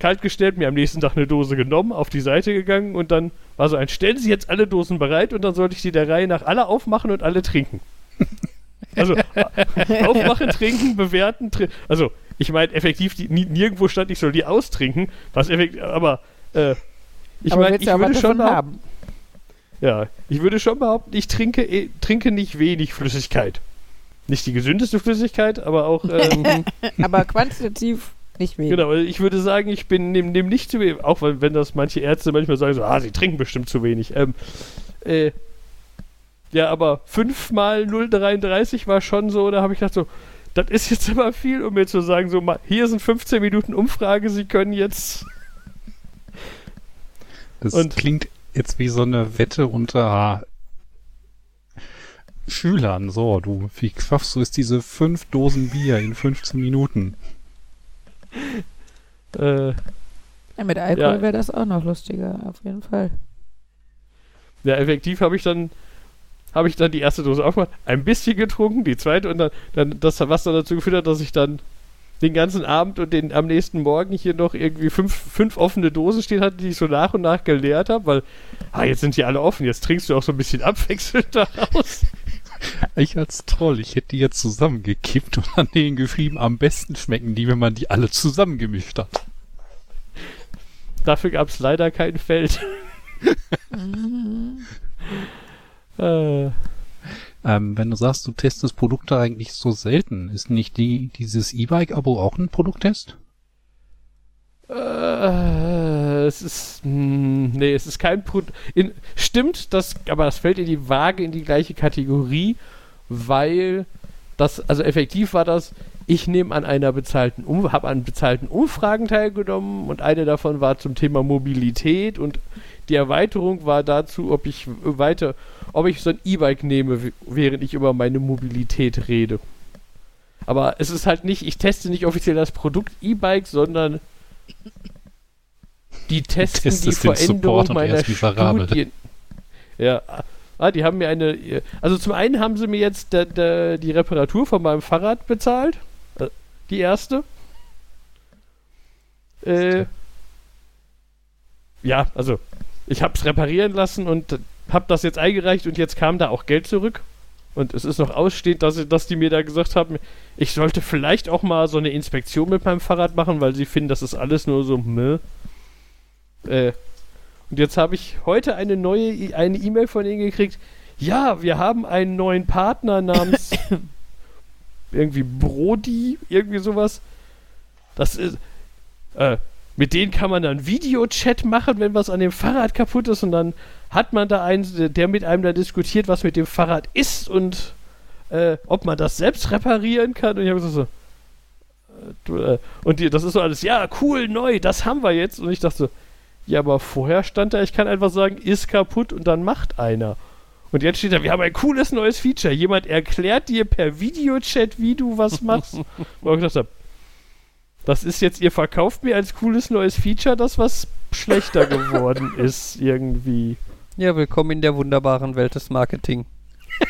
Kalt gestellt, mir am nächsten Tag eine Dose genommen, auf die Seite gegangen und dann war so ein, stellen Sie jetzt alle Dosen bereit und dann sollte ich die der Reihe nach alle aufmachen und alle trinken. Also aufmachen, trinken, bewerten, tri also ich meine effektiv, die, nirgendwo stand, ich soll die austrinken, was effektiv, aber äh, ich meine, ich würde schon haben? Ja, ich würde schon behaupten, ich trinke, eh- trinke nicht wenig Flüssigkeit. Nicht die gesündeste Flüssigkeit, aber auch ähm, Aber quantitativ nicht wenig. Genau, ich würde sagen, ich bin dem, dem nicht zu wenig, auch wenn, wenn das manche Ärzte manchmal sagen, so, ah, sie trinken bestimmt zu wenig. Ähm, äh, ja, aber 5 mal 0,33 war schon so, da habe ich gedacht so, das ist jetzt aber viel, um mir zu sagen, so, mal, hier sind 15 Minuten Umfrage, Sie können jetzt. Das Und- klingt jetzt wie so eine Wette unter Schülern. So, du, wie schaffst du es, diese fünf Dosen Bier in 15 Minuten? Äh, Ja, mit Alkohol Ja. wäre das auch noch lustiger, auf jeden Fall. ja, effektiv habe ich dann. Habe ich dann die erste Dose aufgemacht, ein bisschen getrunken, die zweite und dann, dann das, was dann dazu geführt hat, dass ich dann den ganzen Abend und den am nächsten Morgen hier noch irgendwie fünf, fünf offene Dosen stehen hatte, die ich so nach und nach geleert habe, weil, ah, jetzt sind die alle offen, jetzt trinkst du auch so ein bisschen abwechselnd daraus. Ich als Troll, ich hätte die jetzt zusammengekippt und an denen geschrieben, am besten schmecken die, wenn man die alle zusammengemischt hat. Dafür gab es leider kein Feld. äh, Ähm, wenn du sagst, du testest Produkte eigentlich so selten, ist nicht die, dieses E-Bike-Abo auch ein Produkttest? Äh, es ist. Mh, nee, es ist kein Pro in, Stimmt, das, aber das fällt in die Waage in die gleiche Kategorie, weil das, also effektiv war das, ich nehme an einer bezahlten, um, habe an bezahlten Umfragen teilgenommen und eine davon war zum Thema Mobilität und die Erweiterung war dazu, ob ich weiter, ob ich so ein E-Bike nehme, während ich über meine Mobilität rede. Aber es ist halt nicht, ich teste nicht offiziell das Produkt E-Bike, sondern die testen die Veränderung er meiner. Studien. Ja, ah, die haben mir eine, also zum einen haben sie mir jetzt der, der, die Reparatur von meinem Fahrrad bezahlt, äh, die erste. Äh, ja, also ich habe es reparieren lassen und habe das jetzt eingereicht und jetzt kam da auch Geld zurück. Und es ist noch ausstehend, dass, dass die mir da gesagt haben, ich sollte vielleicht auch mal so eine Inspektion mit meinem Fahrrad machen, weil sie finden, das ist alles nur so, meh. Äh, und jetzt habe ich heute eine neue E- eine E-Mail von ihnen gekriegt. Ja, wir haben einen neuen Partner namens irgendwie Brody, irgendwie sowas. Das ist äh, mit denen kann man dann Videochat machen, wenn was an dem Fahrrad kaputt ist und dann hat man da einen, der mit einem da diskutiert, was mit dem Fahrrad ist und äh, ob man das selbst reparieren kann. Und ich habe gesagt so, äh, äh, und die, das ist so alles, ja, cool, neu, das haben wir jetzt. Und ich dachte so, ja, aber vorher stand da, ich kann einfach sagen, ist kaputt und dann macht einer. Und jetzt steht da, wir haben ein cooles neues Feature. Jemand erklärt dir per Videochat, wie du was machst. Wo ich gedacht habe, das ist jetzt, ihr verkauft mir als cooles neues Feature das, was schlechter geworden ist, irgendwie. Ja, willkommen in der wunderbaren Welt des Marketing.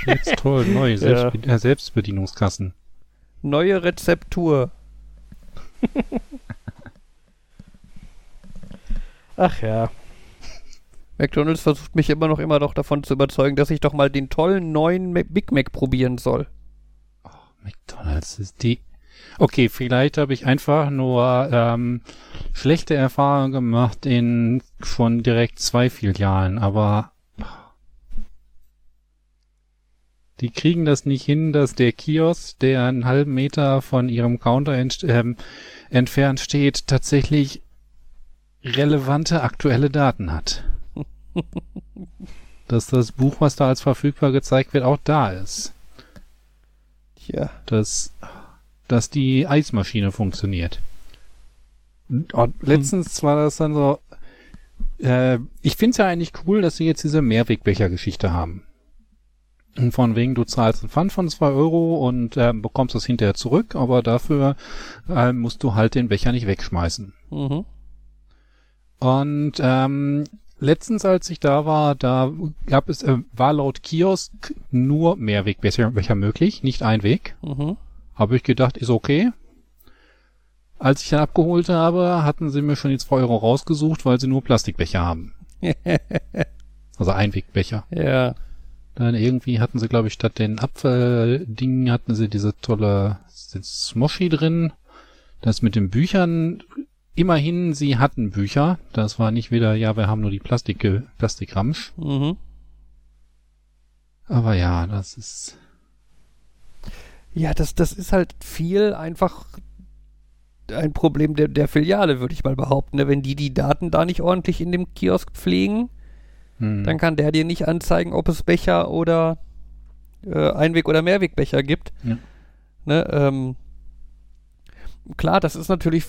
Jetzt toll, neu, Selbstbe äh, Selbstbedienungskassen. Neue Rezeptur. Ach ja. McDonalds versucht mich immer noch immer noch davon zu überzeugen, dass ich doch mal den tollen neuen Big Mac probieren soll. McDonalds ist die. Okay, vielleicht habe ich einfach nur ähm, schlechte Erfahrungen gemacht in schon direkt zwei Filialen, aber die kriegen das nicht hin, dass der Kiosk, der einen halben Meter von ihrem Counter ent ähm, entfernt steht, tatsächlich relevante aktuelle Daten hat. dass das Buch, was da als verfügbar gezeigt wird, auch da ist. Tja. Dass, dass die Eismaschine funktioniert. Und letztens war das dann so, äh, ich finde es ja eigentlich cool, dass sie jetzt diese Mehrwegbecher-Geschichte haben. Und von wegen, du zahlst einen Pfand von zwei Euro und äh, bekommst das hinterher zurück, aber dafür äh, musst du halt den Becher nicht wegschmeißen. Mhm. Und ähm, letztens, als ich da war, da gab es, äh, war laut Kiosk nur Mehrwegbecher Becher möglich, nicht Einweg. Mhm. Habe ich gedacht, ist okay. Als ich dann abgeholt habe, hatten sie mir schon die zwei Euro rausgesucht, weil sie nur Plastikbecher haben. Also Einwegbecher. ja. Dann irgendwie hatten sie, glaube ich, statt den Apfeldingen hatten sie diese tolle Smoshi drin. Das mit den Büchern, immerhin, sie hatten Bücher. Das war nicht wieder, ja, wir haben nur die Plastik, Plastikramsch. Mhm. Aber ja, das ist, Ja, das, das ist halt viel einfach ein Problem der, der Filiale, würde ich mal behaupten. ne? Wenn die die Daten da nicht ordentlich in dem Kiosk pflegen, hm. dann kann der dir nicht anzeigen, ob es Becher oder äh, Einweg- oder Mehrwegbecher gibt. Ja. Ne, ähm, klar, das ist natürlich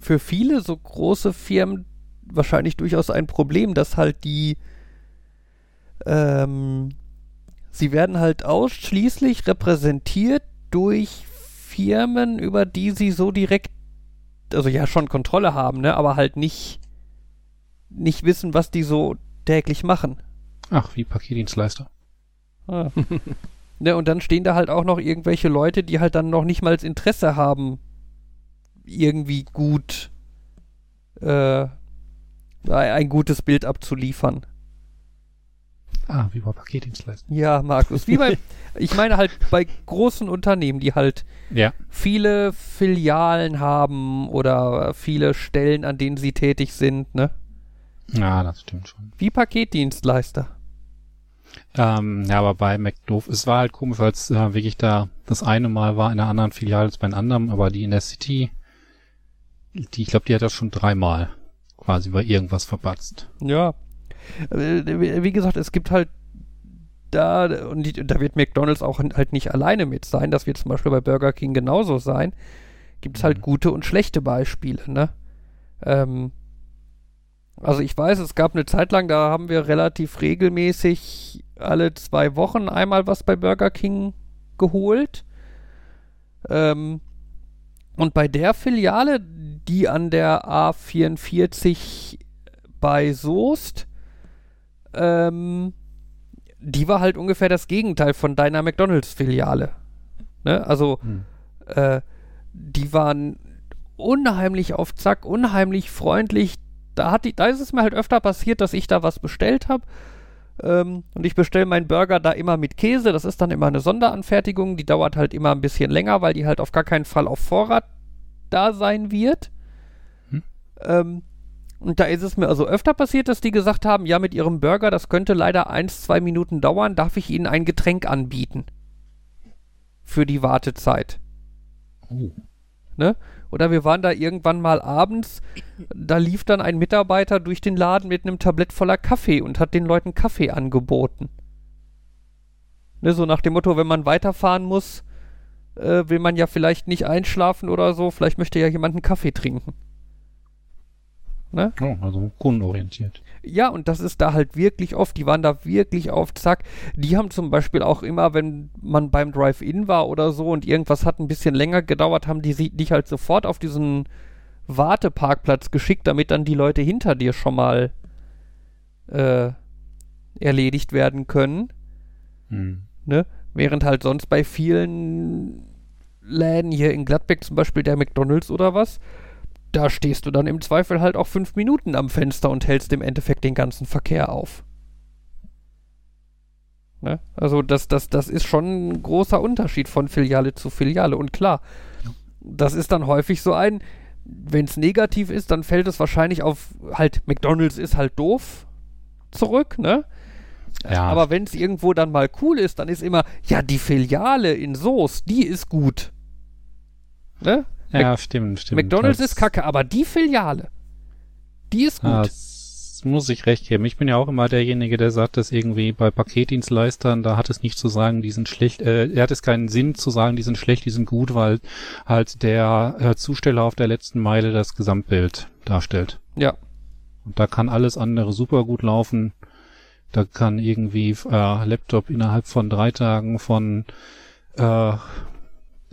für viele so große Firmen wahrscheinlich durchaus ein Problem, dass halt die ähm, sie werden halt ausschließlich repräsentiert durch Firmen, über die sie so direkt, also ja schon Kontrolle haben, ne, aber halt nicht nicht wissen, was die so täglich machen. Ach, wie Paketdienstleister. Ah. ne, und dann stehen da halt auch noch irgendwelche Leute, die halt dann noch nicht mal Interesse haben, irgendwie gut äh, ein gutes Bild abzuliefern. Ah, wie bei Paketdienstleister. Ja, Markus, wie bei, ich meine halt bei großen Unternehmen, die halt Ja. viele Filialen haben oder viele Stellen, an denen sie tätig sind, ne? Ja, das stimmt schon. Wie Paketdienstleister. Ähm, ja, aber bei McDoof, es war halt komisch, weil es äh, wirklich da das eine Mal war in einer anderen Filiale als bei einem anderen, aber die in der City, die, ich glaube, die hat das schon dreimal quasi bei irgendwas verpatzt. Ja. Wie gesagt, es gibt halt da, und da wird McDonalds auch halt nicht alleine mit sein, das wird zum Beispiel bei Burger King genauso sein, gibt es halt Mhm. gute und schlechte Beispiele, ne? Ähm, also ich weiß, es gab eine Zeit lang, da haben wir relativ regelmäßig alle zwei Wochen einmal was bei Burger King geholt. Ähm, und bei der Filiale, die an der A44 bei Soest, ähm, die war halt ungefähr das Gegenteil von deiner McDonalds-Filiale. Ne? Also, Hm. äh, die waren unheimlich auf Zack, unheimlich freundlich. Da, hat die, da ist es mir halt öfter passiert, dass ich da was bestellt habe. Ähm, und ich bestelle meinen Burger da immer mit Käse. Das ist dann immer eine Sonderanfertigung. Die dauert halt immer ein bisschen länger, weil die halt auf gar keinen Fall auf Vorrat da sein wird. Hm. Ähm, und da ist es mir also öfter passiert, dass die gesagt haben, ja, mit ihrem Burger, das könnte leider eins, zwei Minuten dauern, darf ich Ihnen ein Getränk anbieten? Für die Wartezeit. Oh. Ne? Oder wir waren da irgendwann mal abends, da lief dann ein Mitarbeiter durch den Laden mit einem Tablett voller Kaffee und hat den Leuten Kaffee angeboten. Ne, so nach dem Motto, wenn man weiterfahren muss, äh, will man ja vielleicht nicht einschlafen oder so, vielleicht möchte ja jemand einen Kaffee trinken. Ne? Oh, also kundenorientiert. Ja, und das ist da halt wirklich oft, die waren da wirklich auf Zack. Die haben zum Beispiel auch immer, wenn man beim Drive-In war oder so und irgendwas hat ein bisschen länger gedauert, haben die dich halt sofort auf diesen Warteparkplatz geschickt, damit dann die Leute hinter dir schon mal äh, erledigt werden können. Hm. Ne? Während halt sonst bei vielen Läden hier in Gladbeck zum Beispiel der McDonalds oder was, da stehst du dann im Zweifel halt auch fünf Minuten am Fenster und hältst im Endeffekt den ganzen Verkehr auf. Ne? Also das, das, das ist schon ein großer Unterschied von Filiale zu Filiale. Und klar, das ist dann häufig so ein, wenn es negativ ist, dann fällt es wahrscheinlich auf halt, McDonalds ist halt doof zurück, ne? Ja. Aber wenn es irgendwo dann mal cool ist, dann ist immer, ja, die Filiale in Soest, die ist gut. Ne? Ja, stimmt, stimmt. McDonalds Das- ist kacke, aber die Filiale, die ist gut. Ah, das muss ich recht geben. Ich bin ja auch immer derjenige, der sagt, dass irgendwie bei Paketdienstleistern, da hat es nicht zu sagen, die sind schlecht, äh, er hat es keinen Sinn zu sagen, die sind schlecht, die sind gut, weil halt der äh, Zusteller auf der letzten Meile das Gesamtbild darstellt. ja. Und da kann alles andere super gut laufen. Da kann irgendwie äh, Laptop innerhalb von drei Tagen von äh,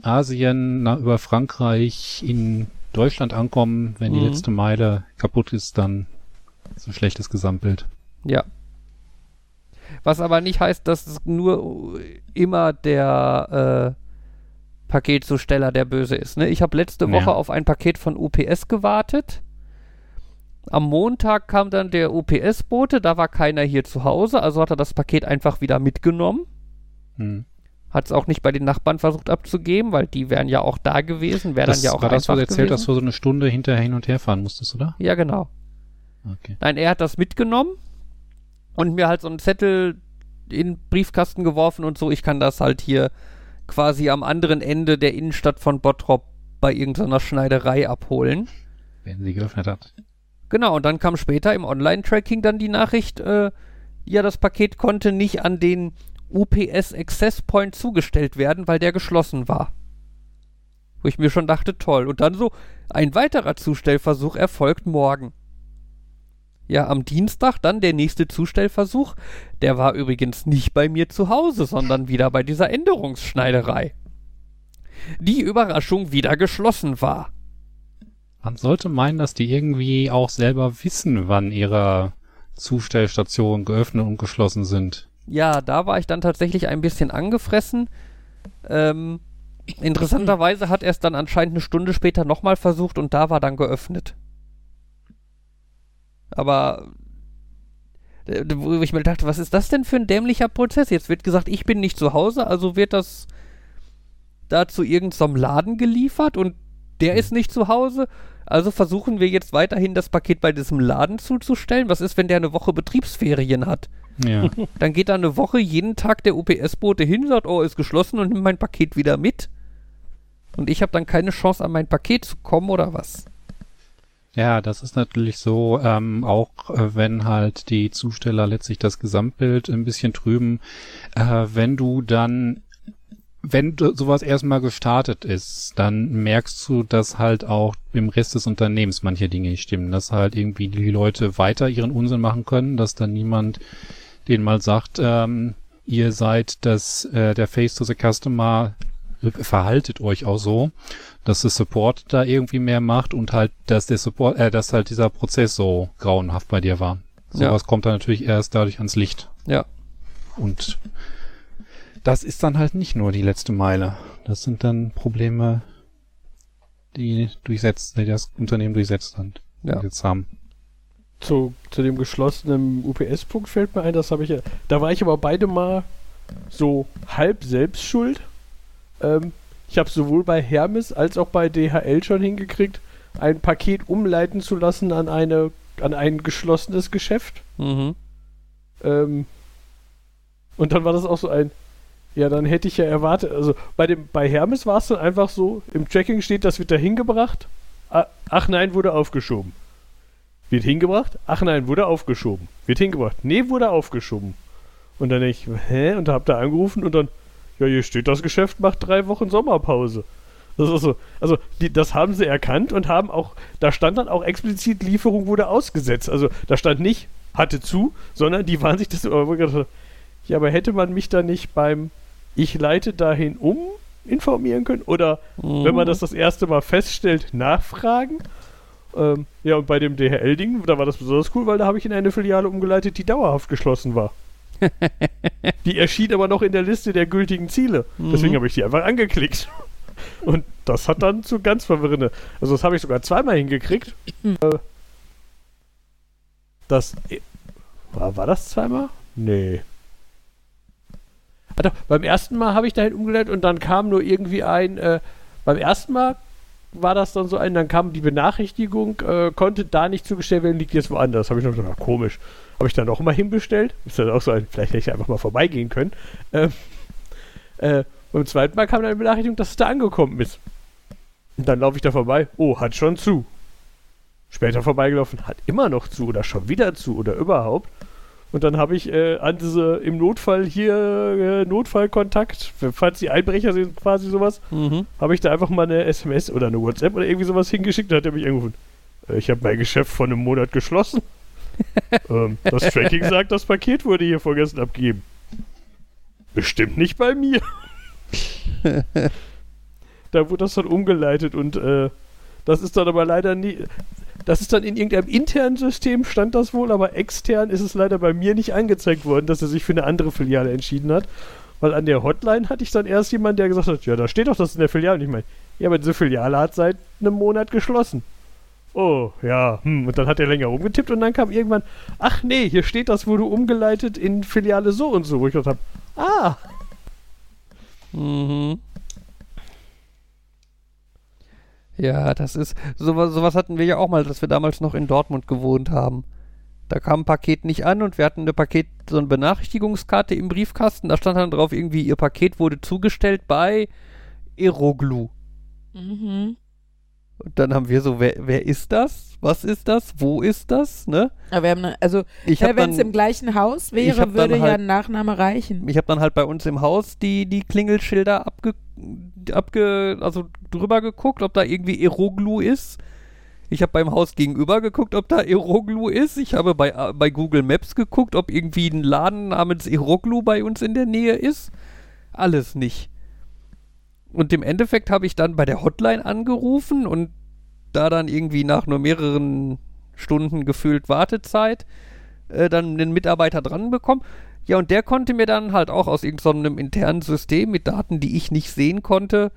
Asien nach, über Frankreich in Deutschland ankommen. Wenn die Mhm. letzte Meile kaputt ist, dann ist ein schlechtes Gesamtbild. Ja. Was aber nicht heißt, dass es nur immer der äh, Paketzusteller der Böse ist. Ne? Ich habe letzte Ja. Woche auf ein Paket von UPS gewartet. Am Montag kam dann der UPS-Bote, da war keiner hier zu Hause, also hat er das Paket einfach wieder mitgenommen. Hm. Hat es auch nicht bei den Nachbarn versucht abzugeben, weil die wären ja auch da gewesen, wäre dann ja auch war das, was erzählt gewesen. wo du so eine Stunde hinterher hin und her fahren musstest, oder? Ja, genau. Okay. Nein, er hat das mitgenommen und mir halt so einen Zettel in den Briefkasten geworfen und so. Ich kann das halt hier quasi am anderen Ende der Innenstadt von Bottrop bei irgendeiner Schneiderei abholen. Wenn sie geöffnet hat. Genau, und dann kam später im Online-Tracking dann die Nachricht, äh, ja, das Paket konnte nicht an den UPS Access Point zugestellt werden, weil der geschlossen war. Wo ich mir schon dachte, toll. Und dann so, ein weiterer Zustellversuch erfolgt morgen. Ja, am Dienstag dann der nächste Zustellversuch. Der war übrigens nicht bei mir zu Hause, sondern wieder bei dieser Änderungsschneiderei. Die Überraschung wieder geschlossen war. Man sollte meinen, dass die irgendwie auch selber wissen, wann ihre Zustellstationen geöffnet und geschlossen sind. Ja, da war ich dann tatsächlich ein bisschen angefressen. Ähm, interessanterweise hat er es dann anscheinend eine Stunde später nochmal versucht und da war dann geöffnet. Aber äh, wo ich mir dachte, was ist das denn für ein dämlicher Prozess? Jetzt wird gesagt, ich bin nicht zu Hause, also wird das da zu irgendeinem Laden geliefert und der ist nicht zu Hause. Also versuchen wir jetzt weiterhin das Paket bei diesem Laden zuzustellen. Was ist, wenn der eine Woche Betriebsferien hat? Ja. Dann geht da eine Woche jeden Tag der UPS-Bote hin, sagt, oh, ist geschlossen und nimmt mein Paket wieder mit. Und ich habe dann keine Chance, an mein Paket zu kommen oder was? Ja, das ist natürlich so, ähm, auch äh, wenn halt die Zusteller letztlich das Gesamtbild ein bisschen trüben, äh, wenn du dann, wenn du sowas erstmal gestartet ist, dann merkst du, dass halt auch im Rest des Unternehmens manche Dinge nicht stimmen, dass halt irgendwie die Leute weiter ihren Unsinn machen können, dass dann niemand denen mal sagt, ähm, ihr seid das, äh, der Face to the Customer, verhaltet euch auch so dass der Support da irgendwie mehr macht und halt, dass der Support, äh, dass halt dieser Prozess so grauenhaft bei dir war. Ja. Sowas kommt dann natürlich erst dadurch ans Licht. Ja. Und das ist dann halt nicht nur die letzte Meile. Das sind dann Probleme, die durchsetzt, die das Unternehmen durchsetzt hat. Ja. Jetzt haben. Zu, zu dem geschlossenen UPS-Punkt fällt mir ein, das habe ich ja. Da war ich aber beide mal so halb selbst schuld. Ähm, ich habe sowohl bei Hermes als auch bei DHL schon hingekriegt, ein Paket umleiten zu lassen an eine an ein geschlossenes Geschäft. Mhm. Ähm, und dann war das auch so ein, ja, dann hätte ich ja erwartet, also bei dem bei Hermes war es dann einfach so, im Tracking steht, das wird da hingebracht. Ach nein, wurde aufgeschoben. Wird hingebracht? Ach nein, wurde aufgeschoben. Wird hingebracht. Nee, wurde aufgeschoben. Und dann denke ich, hä? Und da habt ihr angerufen und dann, ja, hier steht, das Geschäft macht drei Wochen Sommerpause. Das ist so. Also, die, das haben sie erkannt und haben auch, da stand dann auch explizit, Lieferung wurde ausgesetzt. Also, da stand nicht, hatte zu, sondern die waren sich das ja, aber hätte man mich da nicht beim Ich leite dahin um informieren können? Oder Mhm. wenn man das das erste Mal feststellt, nachfragen? Ähm, ja, und bei dem DHL-Ding, da war das besonders cool, weil da habe ich in eine Filiale umgeleitet, die dauerhaft geschlossen war. die erschien aber noch in der Liste der gültigen Ziele. Deswegen Mhm. habe ich die einfach angeklickt. Und das hat dann zu ganz verwirrende. Also, das habe ich sogar zweimal hingekriegt. Äh, das. War, war das zweimal? Nee. Doch, beim ersten Mal habe ich dahin umgeleitet und dann kam nur irgendwie ein, äh, beim ersten Mal war das dann so ein, dann kam die Benachrichtigung, äh, konnte da nicht zugestellt werden, liegt jetzt woanders. Habe ich noch gedacht, komisch. Habe ich dann auch mal hinbestellt. Ist dann auch so ein, vielleicht hätte ich einfach mal vorbeigehen können. Ähm, äh, beim zweiten Mal kam dann eine Benachrichtigung, dass es da angekommen ist. Und dann laufe ich da vorbei. Oh, hat schon zu. Später vorbeigelaufen, hat immer noch zu oder schon wieder zu oder überhaupt. Und dann habe ich äh, an diese im Notfall hier äh, Notfallkontakt, falls die Einbrecher sind, quasi sowas, Mhm. habe ich da einfach mal eine SMS oder eine WhatsApp oder irgendwie sowas hingeschickt. Da hat er mich angerufen. Äh, ich habe mein Geschäft vor einem Monat geschlossen. ähm, das Tracking sagt, das Paket wurde hier vorgestern abgegeben. Bestimmt nicht bei mir. da wurde das dann umgeleitet und äh, das ist dann aber leider nie. Das ist dann in irgendeinem internen System, stand das wohl, aber extern ist es leider bei mir nicht angezeigt worden, dass er sich für eine andere Filiale entschieden hat. Weil an der Hotline hatte ich dann erst jemanden, der gesagt hat, ja, da steht doch das in der Filiale. Und ich meine, ja, aber diese Filiale hat seit einem Monat geschlossen. Oh, ja, hm. Und dann hat er länger rumgetippt und dann kam irgendwann, ach nee, hier steht das, wurde umgeleitet in Filiale so und so, wo ich gedacht habe, ah, Mhm. Ja, das ist. Sowas, sowas hatten wir ja auch mal, dass wir damals noch in Dortmund gewohnt haben. Da kam ein Paket nicht an und wir hatten eine Paket, so eine Benachrichtigungskarte im Briefkasten. Da stand dann drauf, irgendwie, ihr Paket wurde zugestellt bei Aeroglu. Mhm. Und dann haben wir so, wer, wer ist das? Was ist das? Wo ist das? Ne? Aber wir haben, ne, also, ja, habe wenn es im gleichen Haus wäre, würde ja halt- ein Nachname reichen. ich hab dann halt bei uns im Haus die, die Klingelschilder abge, abge, also drüber geguckt, ob da irgendwie Aeroglu ist. Ich habe beim Haus gegenüber geguckt, ob da Aeroglu ist. Ich habe bei, äh, bei Google Maps geguckt, ob irgendwie ein Laden namens Aeroglu bei uns in der Nähe ist. Alles nicht. Und im Endeffekt habe ich dann bei der Hotline angerufen und da dann irgendwie nach nur mehreren Stunden gefühlt Wartezeit äh, dann einen Mitarbeiter dran bekommen. Ja, und der konnte mir dann halt auch aus irgendeinem internen System mit Daten, die ich nicht sehen konnte,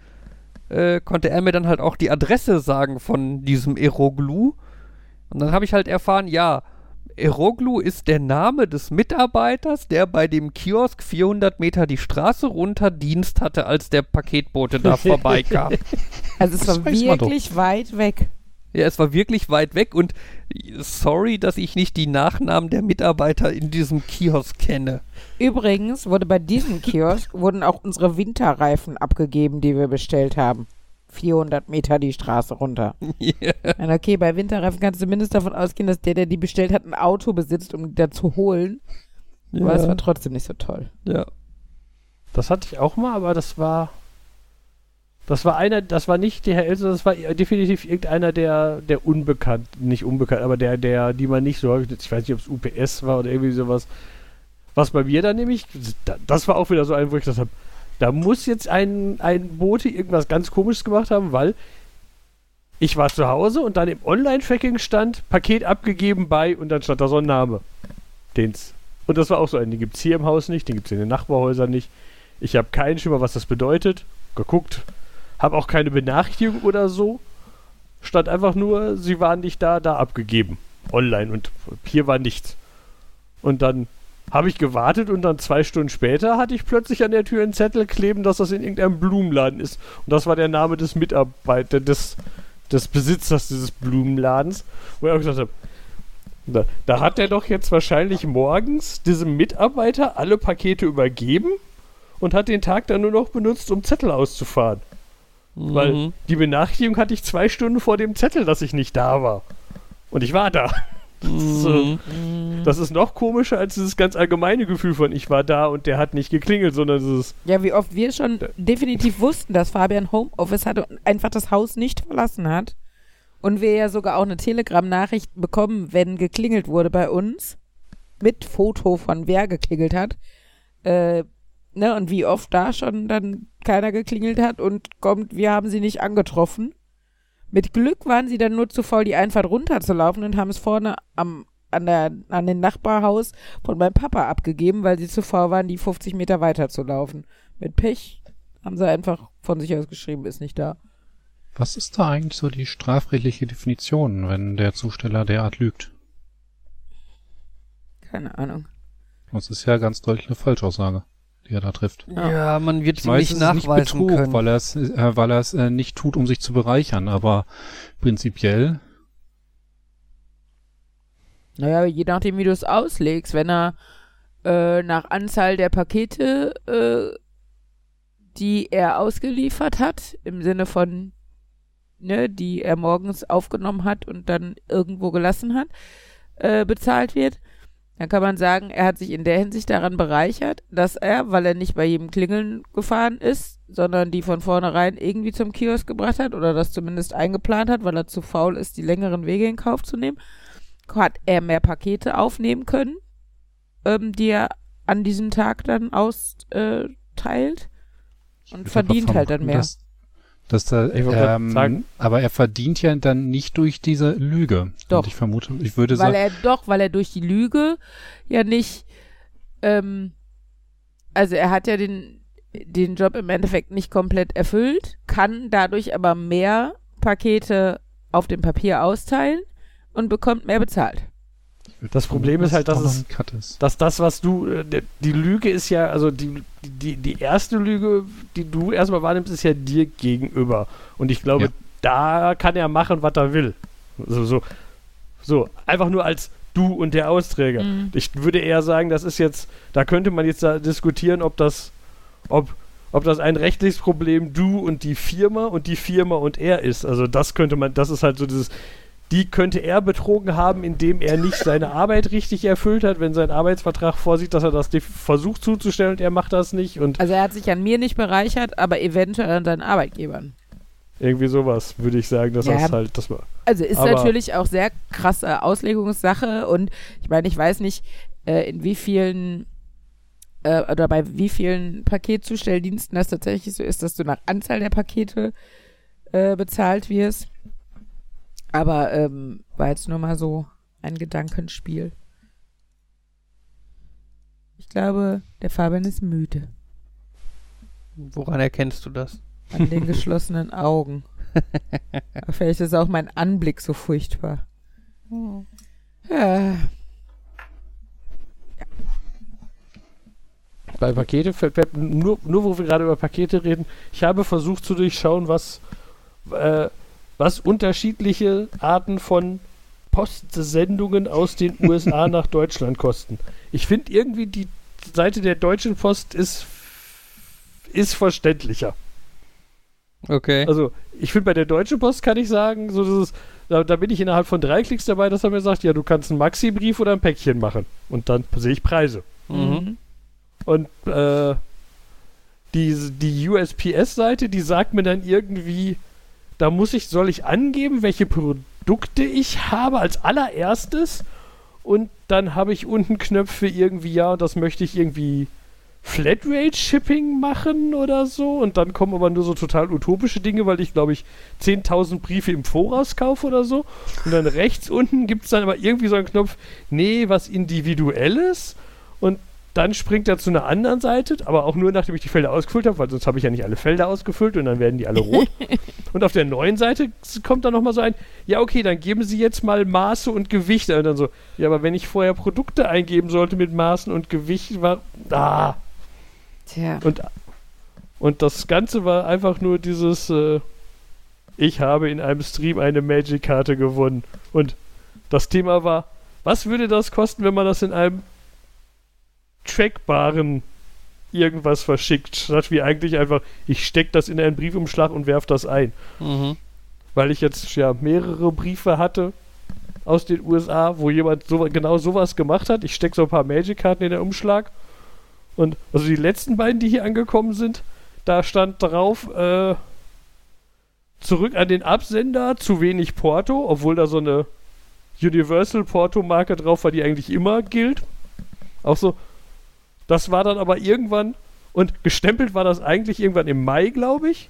äh, konnte er mir dann halt auch die Adresse sagen von diesem Eroglu. Und dann habe ich halt erfahren, ja, Eroglu ist der Name des Mitarbeiters, der bei dem Kiosk 400 Meter die Straße runter Dienst hatte, als der Paketbote da vorbeikam. Also es Das war wirklich weit weg. Ja, es war wirklich weit weg und sorry, dass ich nicht die Nachnamen der Mitarbeiter in diesem Kiosk kenne. Übrigens wurde bei diesem Kiosk wurden auch unsere Winterreifen abgegeben, die wir bestellt haben. 400 Meter die Straße runter. Ja. Und okay, bei Winterreifen kannst du zumindest davon ausgehen, dass der, der die bestellt hat, ein Auto besitzt, um die da zu holen. Aber es war trotzdem nicht so toll. ja. Das hatte ich auch mal, aber das war. Das war einer, das war nicht der Herr Elser, das war definitiv irgendeiner der, der unbekannt, nicht unbekannt, aber der, der, die man nicht so häufig, ich weiß nicht, ob es UPS war oder irgendwie sowas. Was bei mir dann nämlich, da- das war auch wieder so ein, wo ich gesagt habe, da muss jetzt ein, ein Bote irgendwas ganz komisches gemacht haben, weil ich war zu Hause und dann im Online-Tracking stand, Paket abgegeben bei und dann stand da so ein Name. Den's. Und das war auch so ein, den gibt's hier im Haus nicht, den gibt's in den Nachbarhäusern nicht. Ich habe keinen Schimmer, was das bedeutet. Geguckt. Habe auch keine Benachrichtigung oder so. Stand einfach nur, sie waren nicht da, da abgegeben. Online. Und hier war nichts. Und dann habe ich gewartet und dann zwei Stunden später hatte ich plötzlich an der Tür einen Zettel kleben, dass das in irgendeinem Blumenladen ist. Und das war der Name des Mitarbeiters, des, des Besitzers dieses Blumenladens. Wo ich auch gesagt habe, da, da hat er doch jetzt wahrscheinlich morgens diesem Mitarbeiter alle Pakete übergeben und hat den Tag dann nur noch benutzt, um Zettel auszufahren. Weil Mhm. die Benachrichtigung hatte ich zwei Stunden vor dem Zettel, dass ich nicht da war. Und ich war da. So. Mhm. Das ist noch komischer als dieses ganz allgemeine Gefühl von ich war da und der hat nicht geklingelt, sondern dieses Ja, wie oft wir schon definitiv wussten, dass Fabian Homeoffice hatte und einfach das Haus nicht verlassen hat. Und wir ja sogar auch eine Telegram-Nachricht bekommen, wenn geklingelt wurde bei uns. Mit Foto von wer geklingelt hat. Äh, ne, und wie oft da schon dann keiner geklingelt hat und kommt, wir haben sie nicht angetroffen. Mit Glück waren sie dann nur zu faul, die Einfahrt runterzulaufen und haben es vorne am, an, der, an den Nachbarhaus von meinem Papa abgegeben, weil sie zu faul waren, die 50 Meter weiter zu laufen. Mit Pech haben sie einfach von sich aus geschrieben, ist nicht da. Was ist da eigentlich so die strafrechtliche Definition, wenn der Zusteller derart lügt? Keine Ahnung. Das ist ja ganz deutlich eine Falschaussage. Die er da trifft. Ja, man wird Ich ihm weiß, nicht es ist nicht nachweisen Betrug, können. weil er es, äh, weil er es äh, nicht tut, um sich zu bereichern, aber prinzipiell, Naja, je nachdem, wie du es auslegst. Wenn er äh, nach Anzahl der Pakete, äh, die er ausgeliefert hat, im Sinne von, ne, die er morgens aufgenommen hat und dann irgendwo gelassen hat, äh, bezahlt wird, dann kann man sagen, er hat sich in der Hinsicht daran bereichert, dass er, weil er nicht bei jedem Klingeln gefahren ist, sondern die von vornherein irgendwie zum Kiosk gebracht hat oder das zumindest eingeplant hat, weil er zu faul ist, die längeren Wege in Kauf zu nehmen, hat er mehr Pakete aufnehmen können, ähm, die er an diesem Tag dann austeilt und würde verdient halt dann mehr. Dass, wollte grad ähm, sagen- aber er verdient ja dann nicht durch diese Lüge. Doch. Und ich vermute, ich würde weil sagen, er doch, weil er durch die Lüge ja nicht, ähm, also er hat ja den, den Job im Endeffekt nicht komplett erfüllt, kann dadurch aber mehr Pakete auf dem Papier austeilen und bekommt mehr bezahlt. Das Problem ist halt, dass es- ist. dass das, was du, äh, die Lüge ist ja, also die, die, die erste Lüge, die du erstmal wahrnimmst, ist ja dir gegenüber. Und ich glaube, Ja. da kann er machen, was er will. So, so, so, einfach nur als du und der Austräger. Mhm. Ich würde eher sagen, das ist jetzt, da könnte man jetzt da diskutieren, ob das, ob, ob das ein rechtliches Problem du und die Firma und die Firma und er ist. Also das könnte man, das ist halt so dieses, die könnte er betrogen haben, indem er nicht seine Arbeit richtig erfüllt hat, wenn sein Arbeitsvertrag vorsieht, dass er das versucht zuzustellen und er macht das nicht und Also er hat sich an mir nicht bereichert, aber eventuell an seinen Arbeitgebern. irgendwie sowas würde ich sagen, dass Ja. das halt, das war. Also ist Aber- natürlich auch sehr krasse Auslegungssache und ich meine, ich weiß nicht, äh, in wie vielen äh, oder bei wie vielen Paketzustelldiensten das tatsächlich so ist, dass du nach Anzahl der Pakete äh, bezahlt wirst. Aber ähm, war jetzt nur mal so ein Gedankenspiel. Ich glaube, der Fabian ist müde Woran erkennst du das? an den geschlossenen Augen. Vielleicht ist auch mein Anblick so furchtbar. Ja. Bei Pakete fällt- nur, nur wo wir gerade über Pakete reden, ich habe versucht zu durchschauen, was, äh, was unterschiedliche Arten von Postsendungen aus den USA nach Deutschland kosten. Ich finde irgendwie die Seite der Deutschen Post ist, ist verständlicher. Okay. Also, ich finde, bei der Deutschen Post kann ich sagen, so ist, da, da bin ich innerhalb von drei Klicks dabei, dass er mir sagt, ja, du kannst einen Maxi-Brief oder ein Päckchen machen. Und dann sehe ich Preise. Mhm. Und äh, die, die USPS-Seite, die sagt mir dann irgendwie, da muss ich, soll ich angeben, welche Produkte ich habe als allererstes. Und dann habe ich unten Knöpfe irgendwie, ja, das möchte ich irgendwie Flatrate-Shipping machen oder so. Und dann kommen aber nur so total utopische Dinge, weil ich, glaube ich, 10.000 Briefe im Voraus kaufe oder so. Und dann rechts unten gibt es dann aber irgendwie so einen Knopf, nee, was Individuelles. Und dann springt er zu einer anderen Seite, aber auch nur nachdem ich die Felder ausgefüllt habe, weil sonst habe ich ja nicht alle Felder ausgefüllt und dann werden die alle rot. und auf der neuen Seite kommt dann nochmal so ein, ja okay, dann geben Sie jetzt mal Maße und Gewichte. Und dann so, ja, aber wenn ich vorher Produkte eingeben sollte mit Maßen und Gewicht, war, ah. Tja. Und, und das Ganze war einfach nur dieses, äh, ich habe in einem Stream eine Magic-Karte gewonnen. Und das Thema war, was würde das kosten, wenn man das in einem trackbaren irgendwas verschickt, statt wie eigentlich einfach, ich stecke das in einen Briefumschlag und werfe das ein. Mhm. Weil ich jetzt ja mehrere Briefe hatte aus den USA, wo jemand so, genau sowas gemacht hat. Ich stecke so ein paar Magic-Karten in den Umschlag. Und also die letzten beiden, die hier angekommen sind, da stand drauf, äh, zurück an den Absender, zu wenig Porto, obwohl da so eine Universal Porto-Marke drauf war, die eigentlich immer gilt. Auch so, das war dann aber irgendwann, und gestempelt war das eigentlich irgendwann im Mai, glaube ich.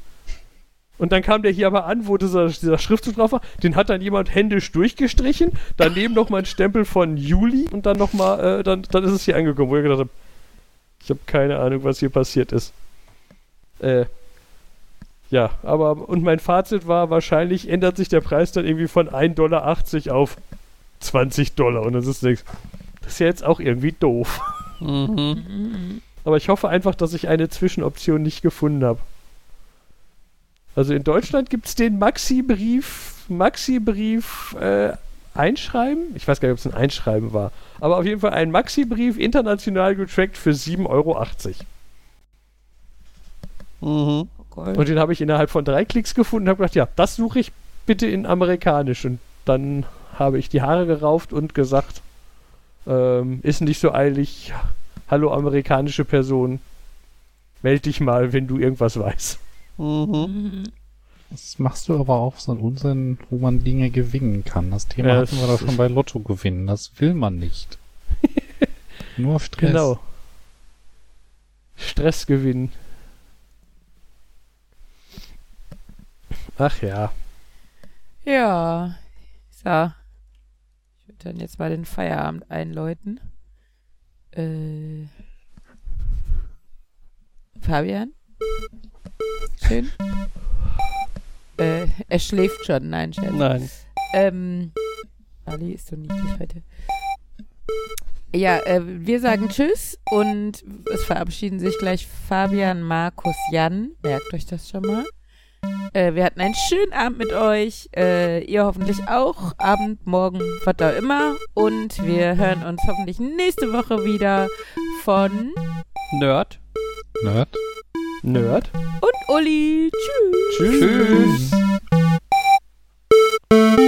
Und dann kam der hier aber an, wo dieser, dieser Schriftzug drauf war. Den hat dann jemand händisch durchgestrichen. Daneben nochmal ein Stempel von Juli und dann nochmal, äh, dann, dann ist es hier angekommen, wo ich gedacht habe, ich habe keine Ahnung, was hier passiert ist. Äh, ja, aber, und mein Fazit war, wahrscheinlich ändert sich der Preis dann irgendwie von 1,80 Dollar auf 20 Dollar. Und das ist nichts. Das ist ja jetzt auch irgendwie doof. Mhm. Aber ich hoffe einfach, dass ich eine Zwischenoption nicht gefunden habe. Also in Deutschland gibt es den Maxi-Brief, Maxi-Brief äh, Einschreiben. Ich weiß gar nicht, ob es ein Einschreiben war. Aber auf jeden Fall ein Maxi-Brief international getrackt für 7,80 Euro. Mhm. Gold. Und den habe ich innerhalb von drei Klicks gefunden und habe gedacht, ja, das suche ich bitte in amerikanisch. Und dann habe ich die Haare gerauft und gesagt, ähm, ist nicht so eilig. Hallo amerikanische Person, meld dich mal, wenn du irgendwas weißt. Mhm. Das machst du aber auch so einen Unsinn, wo man Dinge gewinnen kann. Das Thema Ja, hatten wir das doch schon bei Lotto gewinnen. Das will man nicht. Nur Stress. Genau. Stress gewinnen. Ach ja. Ja. So. Dann jetzt mal den Feierabend einläuten. Äh. Fabian? Schön. Äh, er schläft schon. Nein, Scherz. Nein. Ähm, Ali ist so niedlich heute. Ja, äh, wir sagen Tschüss und es verabschieden sich gleich Fabian, Markus, Jan. Merkt euch das schon mal. Äh, wir hatten einen schönen Abend mit euch. Äh, ihr hoffentlich auch. Abend, Morgen, was da immer. Und wir hören uns hoffentlich nächste Woche wieder von Nerd. Nerd. Nerd. Und Uli. Tschüss. Tschüss. Tschüss.